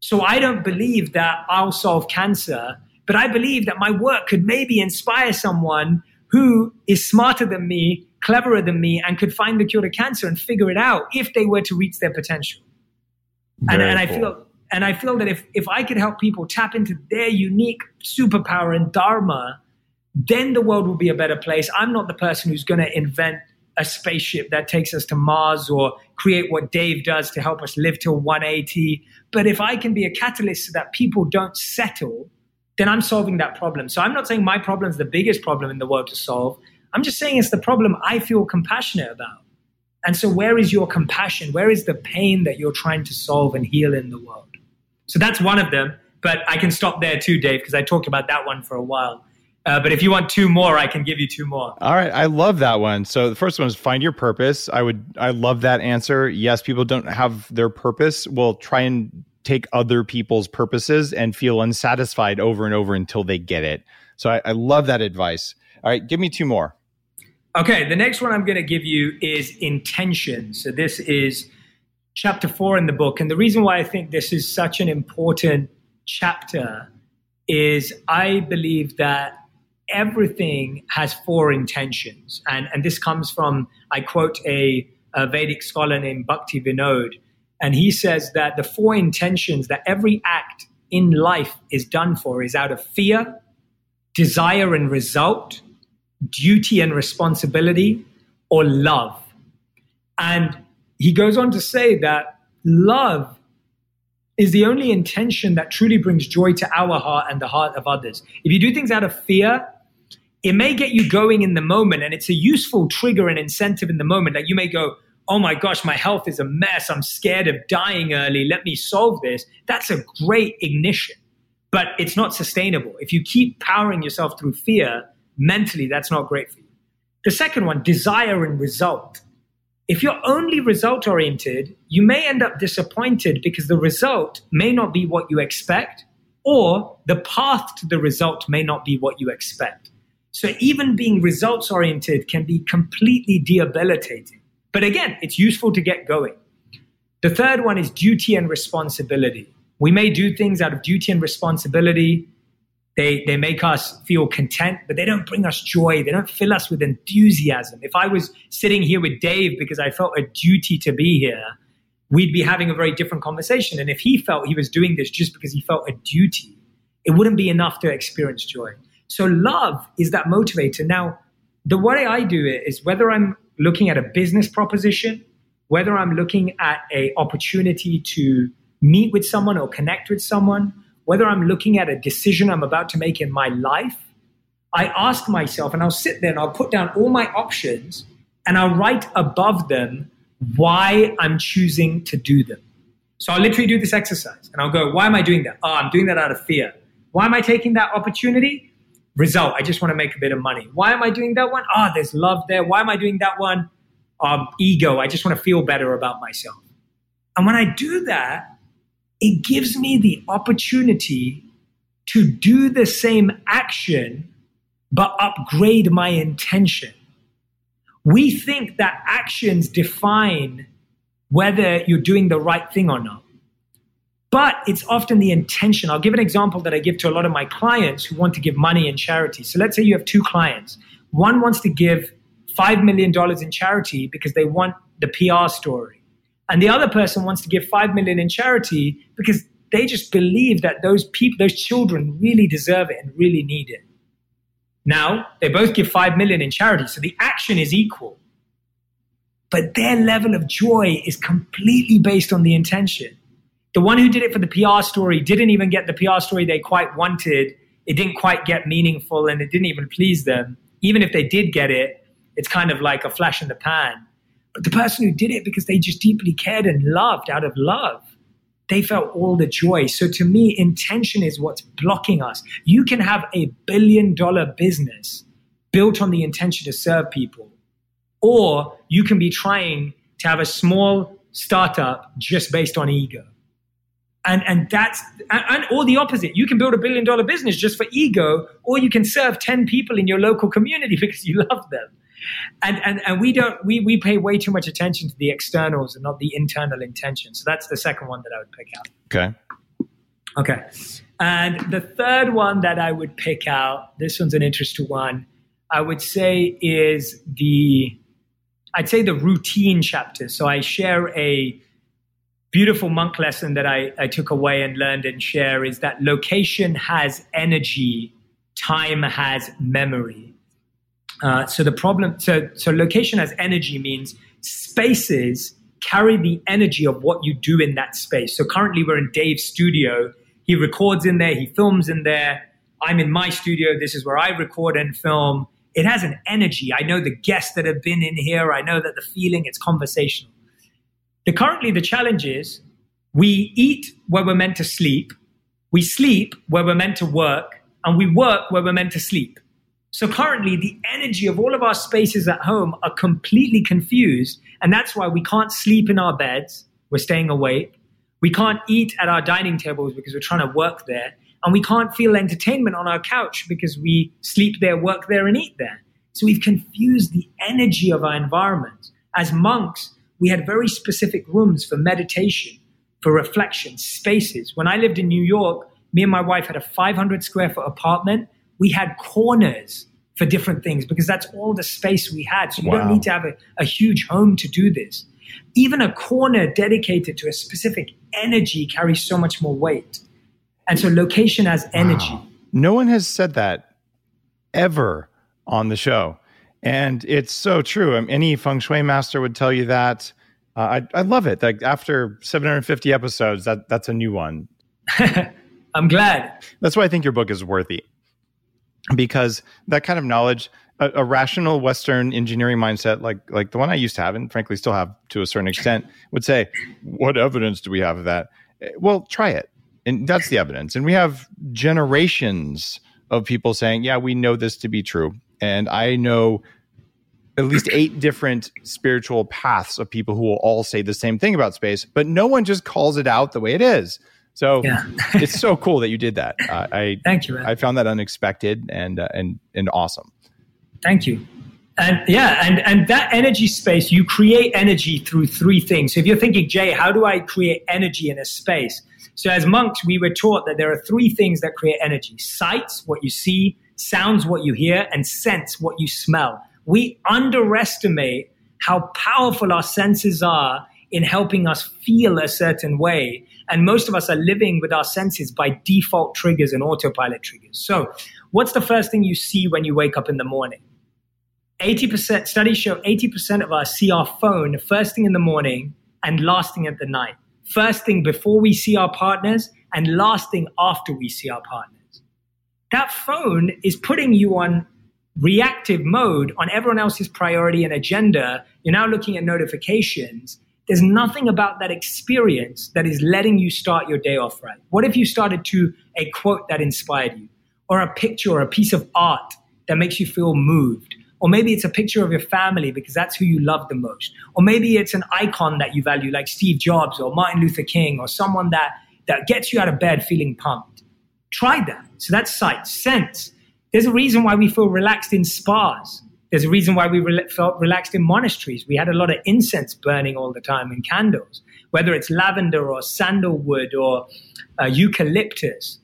So I don't believe that I'll solve cancer, but I believe that my work could maybe inspire someone who is smarter than me, cleverer than me, and could find the cure to cancer and figure it out if they were to reach their potential. and, and I feel and I feel that if, if I could help people tap into their unique superpower and dharma, then the world will be a better place. I'm not the person who's going to invent a spaceship that takes us to Mars or create what Dave does to help us live till 180. But if I can be a catalyst so that people don't settle, then I'm solving that problem. So I'm not saying my problem is the biggest problem in the world to solve. I'm just saying it's the problem I feel compassionate about. And so, where is your compassion? Where is the pain that you're trying to solve and heal in the world? So that's one of them. But I can stop there too, Dave, because I talked about that one for a while. Uh, but if you want two more, I can give you two more. All right, I love that one. So the first one is find your purpose. I would, I love that answer. Yes, people don't have their purpose. We'll try and take other people's purposes and feel unsatisfied over and over until they get it. So I, I love that advice. All right, give me two more. Okay, the next one I'm going to give you is intention. So this is chapter four in the book. And the reason why I think this is such an important chapter is I believe that everything has four intentions. And, and this comes from, I quote a, a Vedic scholar named Bhakti Vinod. And he says that the four intentions that every act in life is done for is out of fear, desire and result, duty and responsibility, or love. And he goes on to say that love is the only intention that truly brings joy to our heart and the heart of others. If you do things out of fear, it may get you going in the moment and it's a useful trigger and incentive in the moment. Like you may go, Oh my gosh, my health is a mess. I'm scared of dying early. Let me solve this. That's a great ignition, but it's not sustainable. If you keep powering yourself through fear, mentally, that's not great for you. The second one, desire and result. If you're only result oriented, you may end up disappointed because the result may not be what you expect, or the path to the result may not be what you expect. So even being results oriented can be completely debilitating. But again, it's useful to get going. The third one is duty and responsibility. We may do things out of duty and responsibility they, they make us feel content, but they don't bring us joy. They don't fill us with enthusiasm. If I was sitting here with Dave because I felt a duty to be here, we'd be having a very different conversation. And if he felt he was doing this just because he felt a duty, it wouldn't be enough to experience joy. So love is that motivator. Now, the way I do it is whether I'm looking at a business proposition whether I'm looking at a opportunity to meet with someone or connect with someone, whether I'm looking at a decision I'm about to make in my life, I ask myself and I'll sit there and I'll put down all my options and I'll write above them why I'm choosing to do them. So I'll literally do this exercise and I'll go, why am I doing that? Oh, I'm doing that out of fear. Why am I taking that opportunity? Result, I just want to make a bit of money. Why am I doing that one? Oh, there's love there. Why am I doing that one? Um, ego, I just want to feel better about myself. And when I do that, it gives me the opportunity to do the same action, but upgrade my intention. We think that actions define whether you're doing the right thing or not. But it's often the intention. I'll give an example that I give to a lot of my clients who want to give money in charity. So let's say you have two clients. One wants to give $5 million in charity because they want the PR story. And the other person wants to give 5 million in charity because they just believe that those people, those children really deserve it and really need it. Now, they both give 5 million in charity. So the action is equal. But their level of joy is completely based on the intention. The one who did it for the PR story didn't even get the PR story they quite wanted. It didn't quite get meaningful and it didn't even please them. Even if they did get it, it's kind of like a flash in the pan. But the person who did it because they just deeply cared and loved out of love, they felt all the joy. So to me, intention is what's blocking us. You can have a billion dollar business built on the intention to serve people or you can be trying to have a small startup just based on ego. And, and that's, and, and, or the opposite. You can build a billion dollar business just for ego, or you can serve 10 people in your local community because you love them. And, and, and we don't, we, we pay way too much attention to the externals and not the internal intention. So that's the second one that I would pick out. Okay. Okay. And the third one that I would pick out, this one's an interesting one, I would say is the I'd say the routine chapter. So I share a beautiful monk lesson that I, I took away and learned and share is that location has energy, time has memory. Uh, so the problem, so so location has energy means spaces carry the energy of what you do in that space. So currently we're in Dave's studio. He records in there, he films in there. I'm in my studio. This is where I record and film it has an energy. I know the guests that have been in here. I know that the feeling, it's conversational. The currently the challenge is we eat where we're meant to sleep, we sleep where we're meant to work, and we work where we're meant to sleep. So currently the energy of all of our spaces at home are completely confused, and that's why we can't sleep in our beds. We're staying awake. We can't eat at our dining tables because we're trying to work there and we can't feel entertainment on our couch because we sleep there, work there, and eat there. So we've confused the energy of our environment. As monks, we had very specific rooms for meditation, for reflection, spaces. When I lived in New York, me and my wife had a 500 square foot apartment. We had corners for different things because that's all the space we had. So you wow. don't need to have a, a huge home to do this. Even a corner dedicated to a specific energy carries so much more weight. And so location has energy. Wow. No one has said that ever on the show. And it's so true. I mean, any feng shui master would tell you that. Uh, I, I love it. Like after 750 episodes, that that's a new one. I'm glad. That's why I think your book is worthy because that kind of knowledge, a, a, rational Western engineering mindset, like like the one I used to have, and frankly still have to a certain extent, would say, "What evidence do we have of that?" Eh, well, try it and that's the evidence. And we have generations of people saying, yeah, we know this to be true. And I know at least eight different spiritual paths of people who will all say the same thing about space, but no one just calls it out the way it is. So yeah. it's so cool that you did that. Uh, I thank you. Man. I found that unexpected and uh, and and awesome. Thank you. And yeah, and and that energy space, you create energy through three things. So if you're thinking, Jay, how do I create energy in a space? So, as monks, we were taught that there are three things that create energy sights, what you see, sounds, what you hear, and sense, what you smell. We underestimate how powerful our senses are in helping us feel a certain way. And most of us are living with our senses by default triggers and autopilot triggers. So, what's the first thing you see when you wake up in the morning? 80% studies show 80% of us see our phone first thing in the morning and last thing at the night. First thing before we see our partners and last thing after we see our partners. That phone is putting you on reactive mode on everyone else's priority and agenda. You're now looking at notifications. There's nothing about that experience that is letting you start your day off right. What if you started to a quote that inspired you, or a picture or a piece of art that makes you feel moved? Or maybe it's a picture of your family because that's who you love the most. Or maybe it's an icon that you value, like Steve Jobs or Martin Luther King, or someone that, that gets you out of bed feeling pumped. Try that. So that's sight. Sense. There's a reason why we feel relaxed in spas. There's a reason why we re- felt relaxed in monasteries. We had a lot of incense burning all the time and candles, whether it's lavender or sandalwood or uh, eucalyptus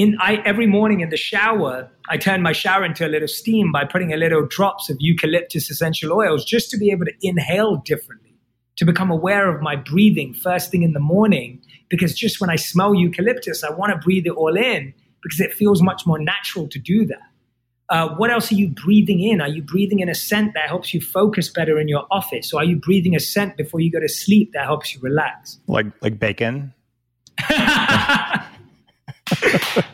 in I, every morning in the shower, I turn my shower into a little steam by putting a little drops of eucalyptus essential oils just to be able to inhale differently, to become aware of my breathing first thing in the morning. Because just when I smell eucalyptus, I want to breathe it all in because it feels much more natural to do that. Uh, what else are you breathing in? Are you breathing in a scent that helps you focus better in your office? Or are you breathing a scent before you go to sleep that helps you relax? Like like bacon?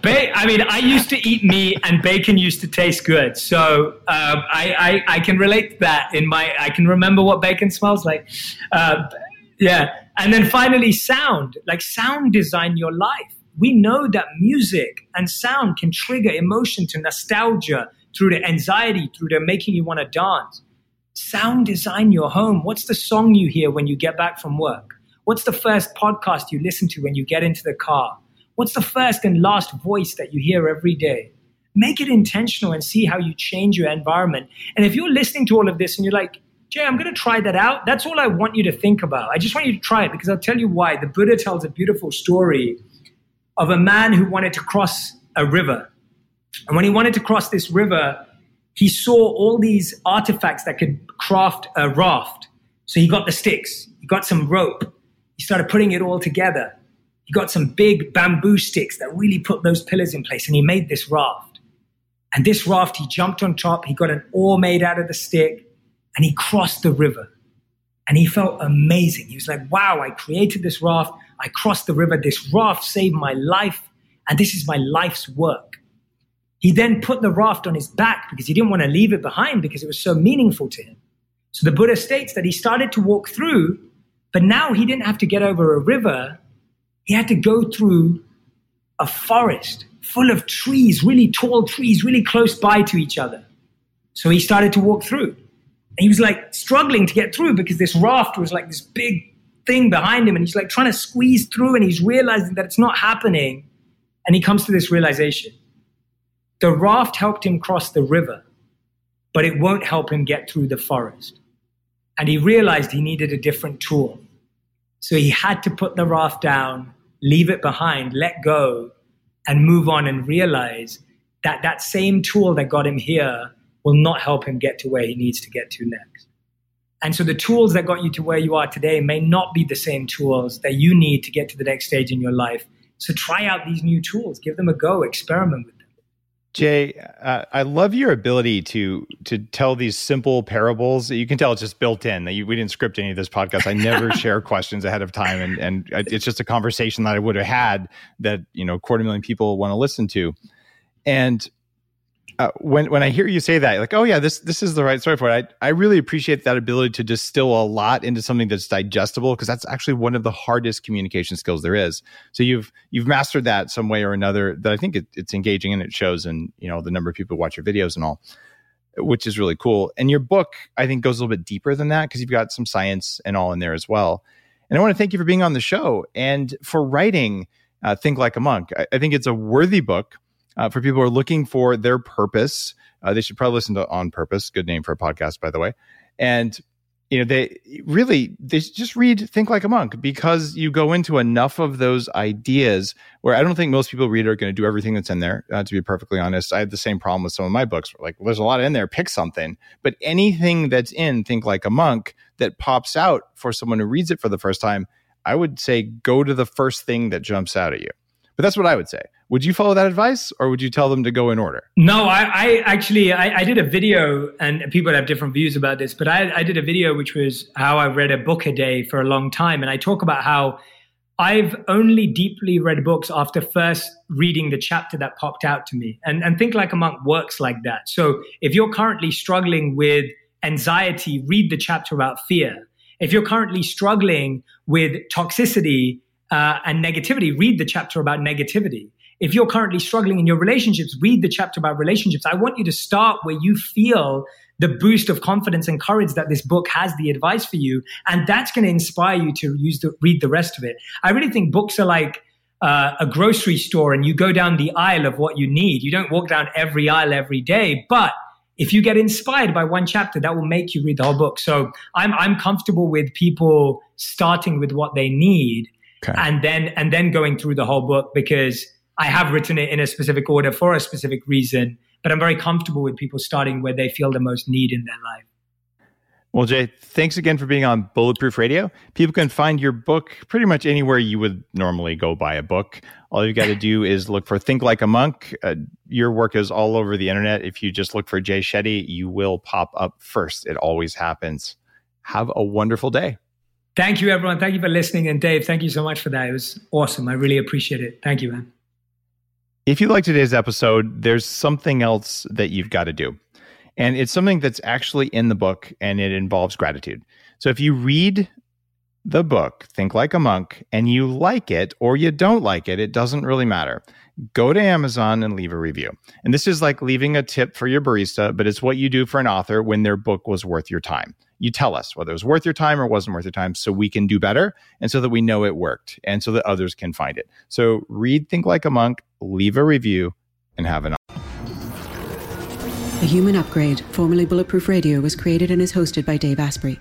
ba- I mean, I used to eat meat, and bacon used to taste good. So um, I, I, I can relate to that. In my, I can remember what bacon smells like. Uh, yeah, and then finally, sound. Like sound design your life. We know that music and sound can trigger emotion to nostalgia through the anxiety, through the making you want to dance. Sound design your home. What's the song you hear when you get back from work? What's the first podcast you listen to when you get into the car? What's the first and last voice that you hear every day? Make it intentional and see how you change your environment. And if you're listening to all of this and you're like, Jay, I'm going to try that out, that's all I want you to think about. I just want you to try it because I'll tell you why. The Buddha tells a beautiful story of a man who wanted to cross a river. And when he wanted to cross this river, he saw all these artifacts that could craft a raft. So he got the sticks, he got some rope, he started putting it all together. He got some big bamboo sticks that really put those pillars in place, and he made this raft. And this raft, he jumped on top, he got an oar made out of the stick, and he crossed the river. And he felt amazing. He was like, wow, I created this raft, I crossed the river, this raft saved my life, and this is my life's work. He then put the raft on his back because he didn't want to leave it behind because it was so meaningful to him. So the Buddha states that he started to walk through, but now he didn't have to get over a river he had to go through a forest full of trees, really tall trees, really close by to each other. So he started to walk through. He was like struggling to get through because this raft was like this big thing behind him. And he's like trying to squeeze through and he's realizing that it's not happening. And he comes to this realization the raft helped him cross the river, but it won't help him get through the forest. And he realized he needed a different tool. So he had to put the raft down leave it behind, let go, and move on and realize that that same tool that got him here will not help him get to where he needs to get to next. And so the tools that got you to where you are today may not be the same tools that you need to get to the next stage in your life. So try out these new tools, give them a go, experiment with them. Jay, uh, I love your ability to to tell these simple parables. You can tell it's just built in. That you, we didn't script any of this podcast. I never share questions ahead of time, and and it's just a conversation that I would have had that you know quarter million people want to listen to. And uh, when when I hear you say that, like, oh yeah, this this is the right story for it. I I really appreciate that ability to distill a lot into something that's digestible because that's actually one of the hardest communication skills there is. So you've you've mastered that some way or another. That I think it, it's engaging and it shows in you know the number of people who watch your videos and all, which is really cool. And your book I think goes a little bit deeper than that because you've got some science and all in there as well. And I want to thank you for being on the show and for writing uh, Think Like a Monk. I, I think it's a worthy book uh, for people who are looking for their purpose. Uh, they should probably listen to On Purpose. Good name for a podcast, by the way. And you know, they really they just read Think Like a Monk because you go into enough of those ideas where I don't think most people read are going to do everything that's in there. Uh, to be perfectly honest, I had the same problem with some of my books. Like, there's a lot in there. Pick something, but anything that's in Think Like a Monk that pops out for someone who reads it for the first time, I would say go to the first thing that jumps out at you But that's what I would say. Would you follow that advice or would you tell them to go in order? No, I, I actually I, I, did a video and people have different views about this, but I, I did a video which was how I read a book a day for a long time. And I talk about how I've only deeply read books after first reading the chapter that popped out to me. And, and Think Like a Monk works like that. So if you're currently struggling with anxiety, read the chapter about fear. If you're currently struggling with toxicity uh, and negativity, read the chapter about negativity. If you're currently struggling in your relationships, read the chapter about relationships. I want you to start where you feel the boost of confidence and courage that this book has the advice for you. And that's going to inspire you to use the, read the rest of it. I really think books are like uh, a grocery store and you go down the aisle of what you need. You don't walk down every aisle every day, but if you get inspired by one chapter, that will make you read the whole book. So I'm I'm comfortable with people starting with what they need okay. and then and then going through the whole book because I have written it in a specific order for a specific reason. But I'm very comfortable with people starting where they feel the most need in their life. Well, Jay, thanks again for being on Bulletproof Radio. People can find your book pretty much anywhere you would normally go buy a book. All you've got to do is look for Think Like a Monk. Uh, your work is all over the internet. If you just look for Jay Shetty, you will pop up first. It always happens. Have a wonderful day. Thank you, everyone. Thank you for listening. And Dave, thank you so much for that. It was awesome. I really appreciate it. Thank you, man. If you like today's episode, there's something else that you've got to do. And it's something that's actually in the book and it involves gratitude. So if you read the book, Think Like a Monk, and you like it or you don't like it, it doesn't really matter. Go to Amazon and leave a review. And this is like leaving a tip for your barista, but it's what you do for an author when their book was worth your time. You tell us whether it was worth your time or wasn't worth your time so we can do better and so that we know it worked and so that others can find it. So read Think Like a Monk, leave a review, and have an a Human Upgrade, formerly Bulletproof Radio, was created and is hosted by Dave Asprey.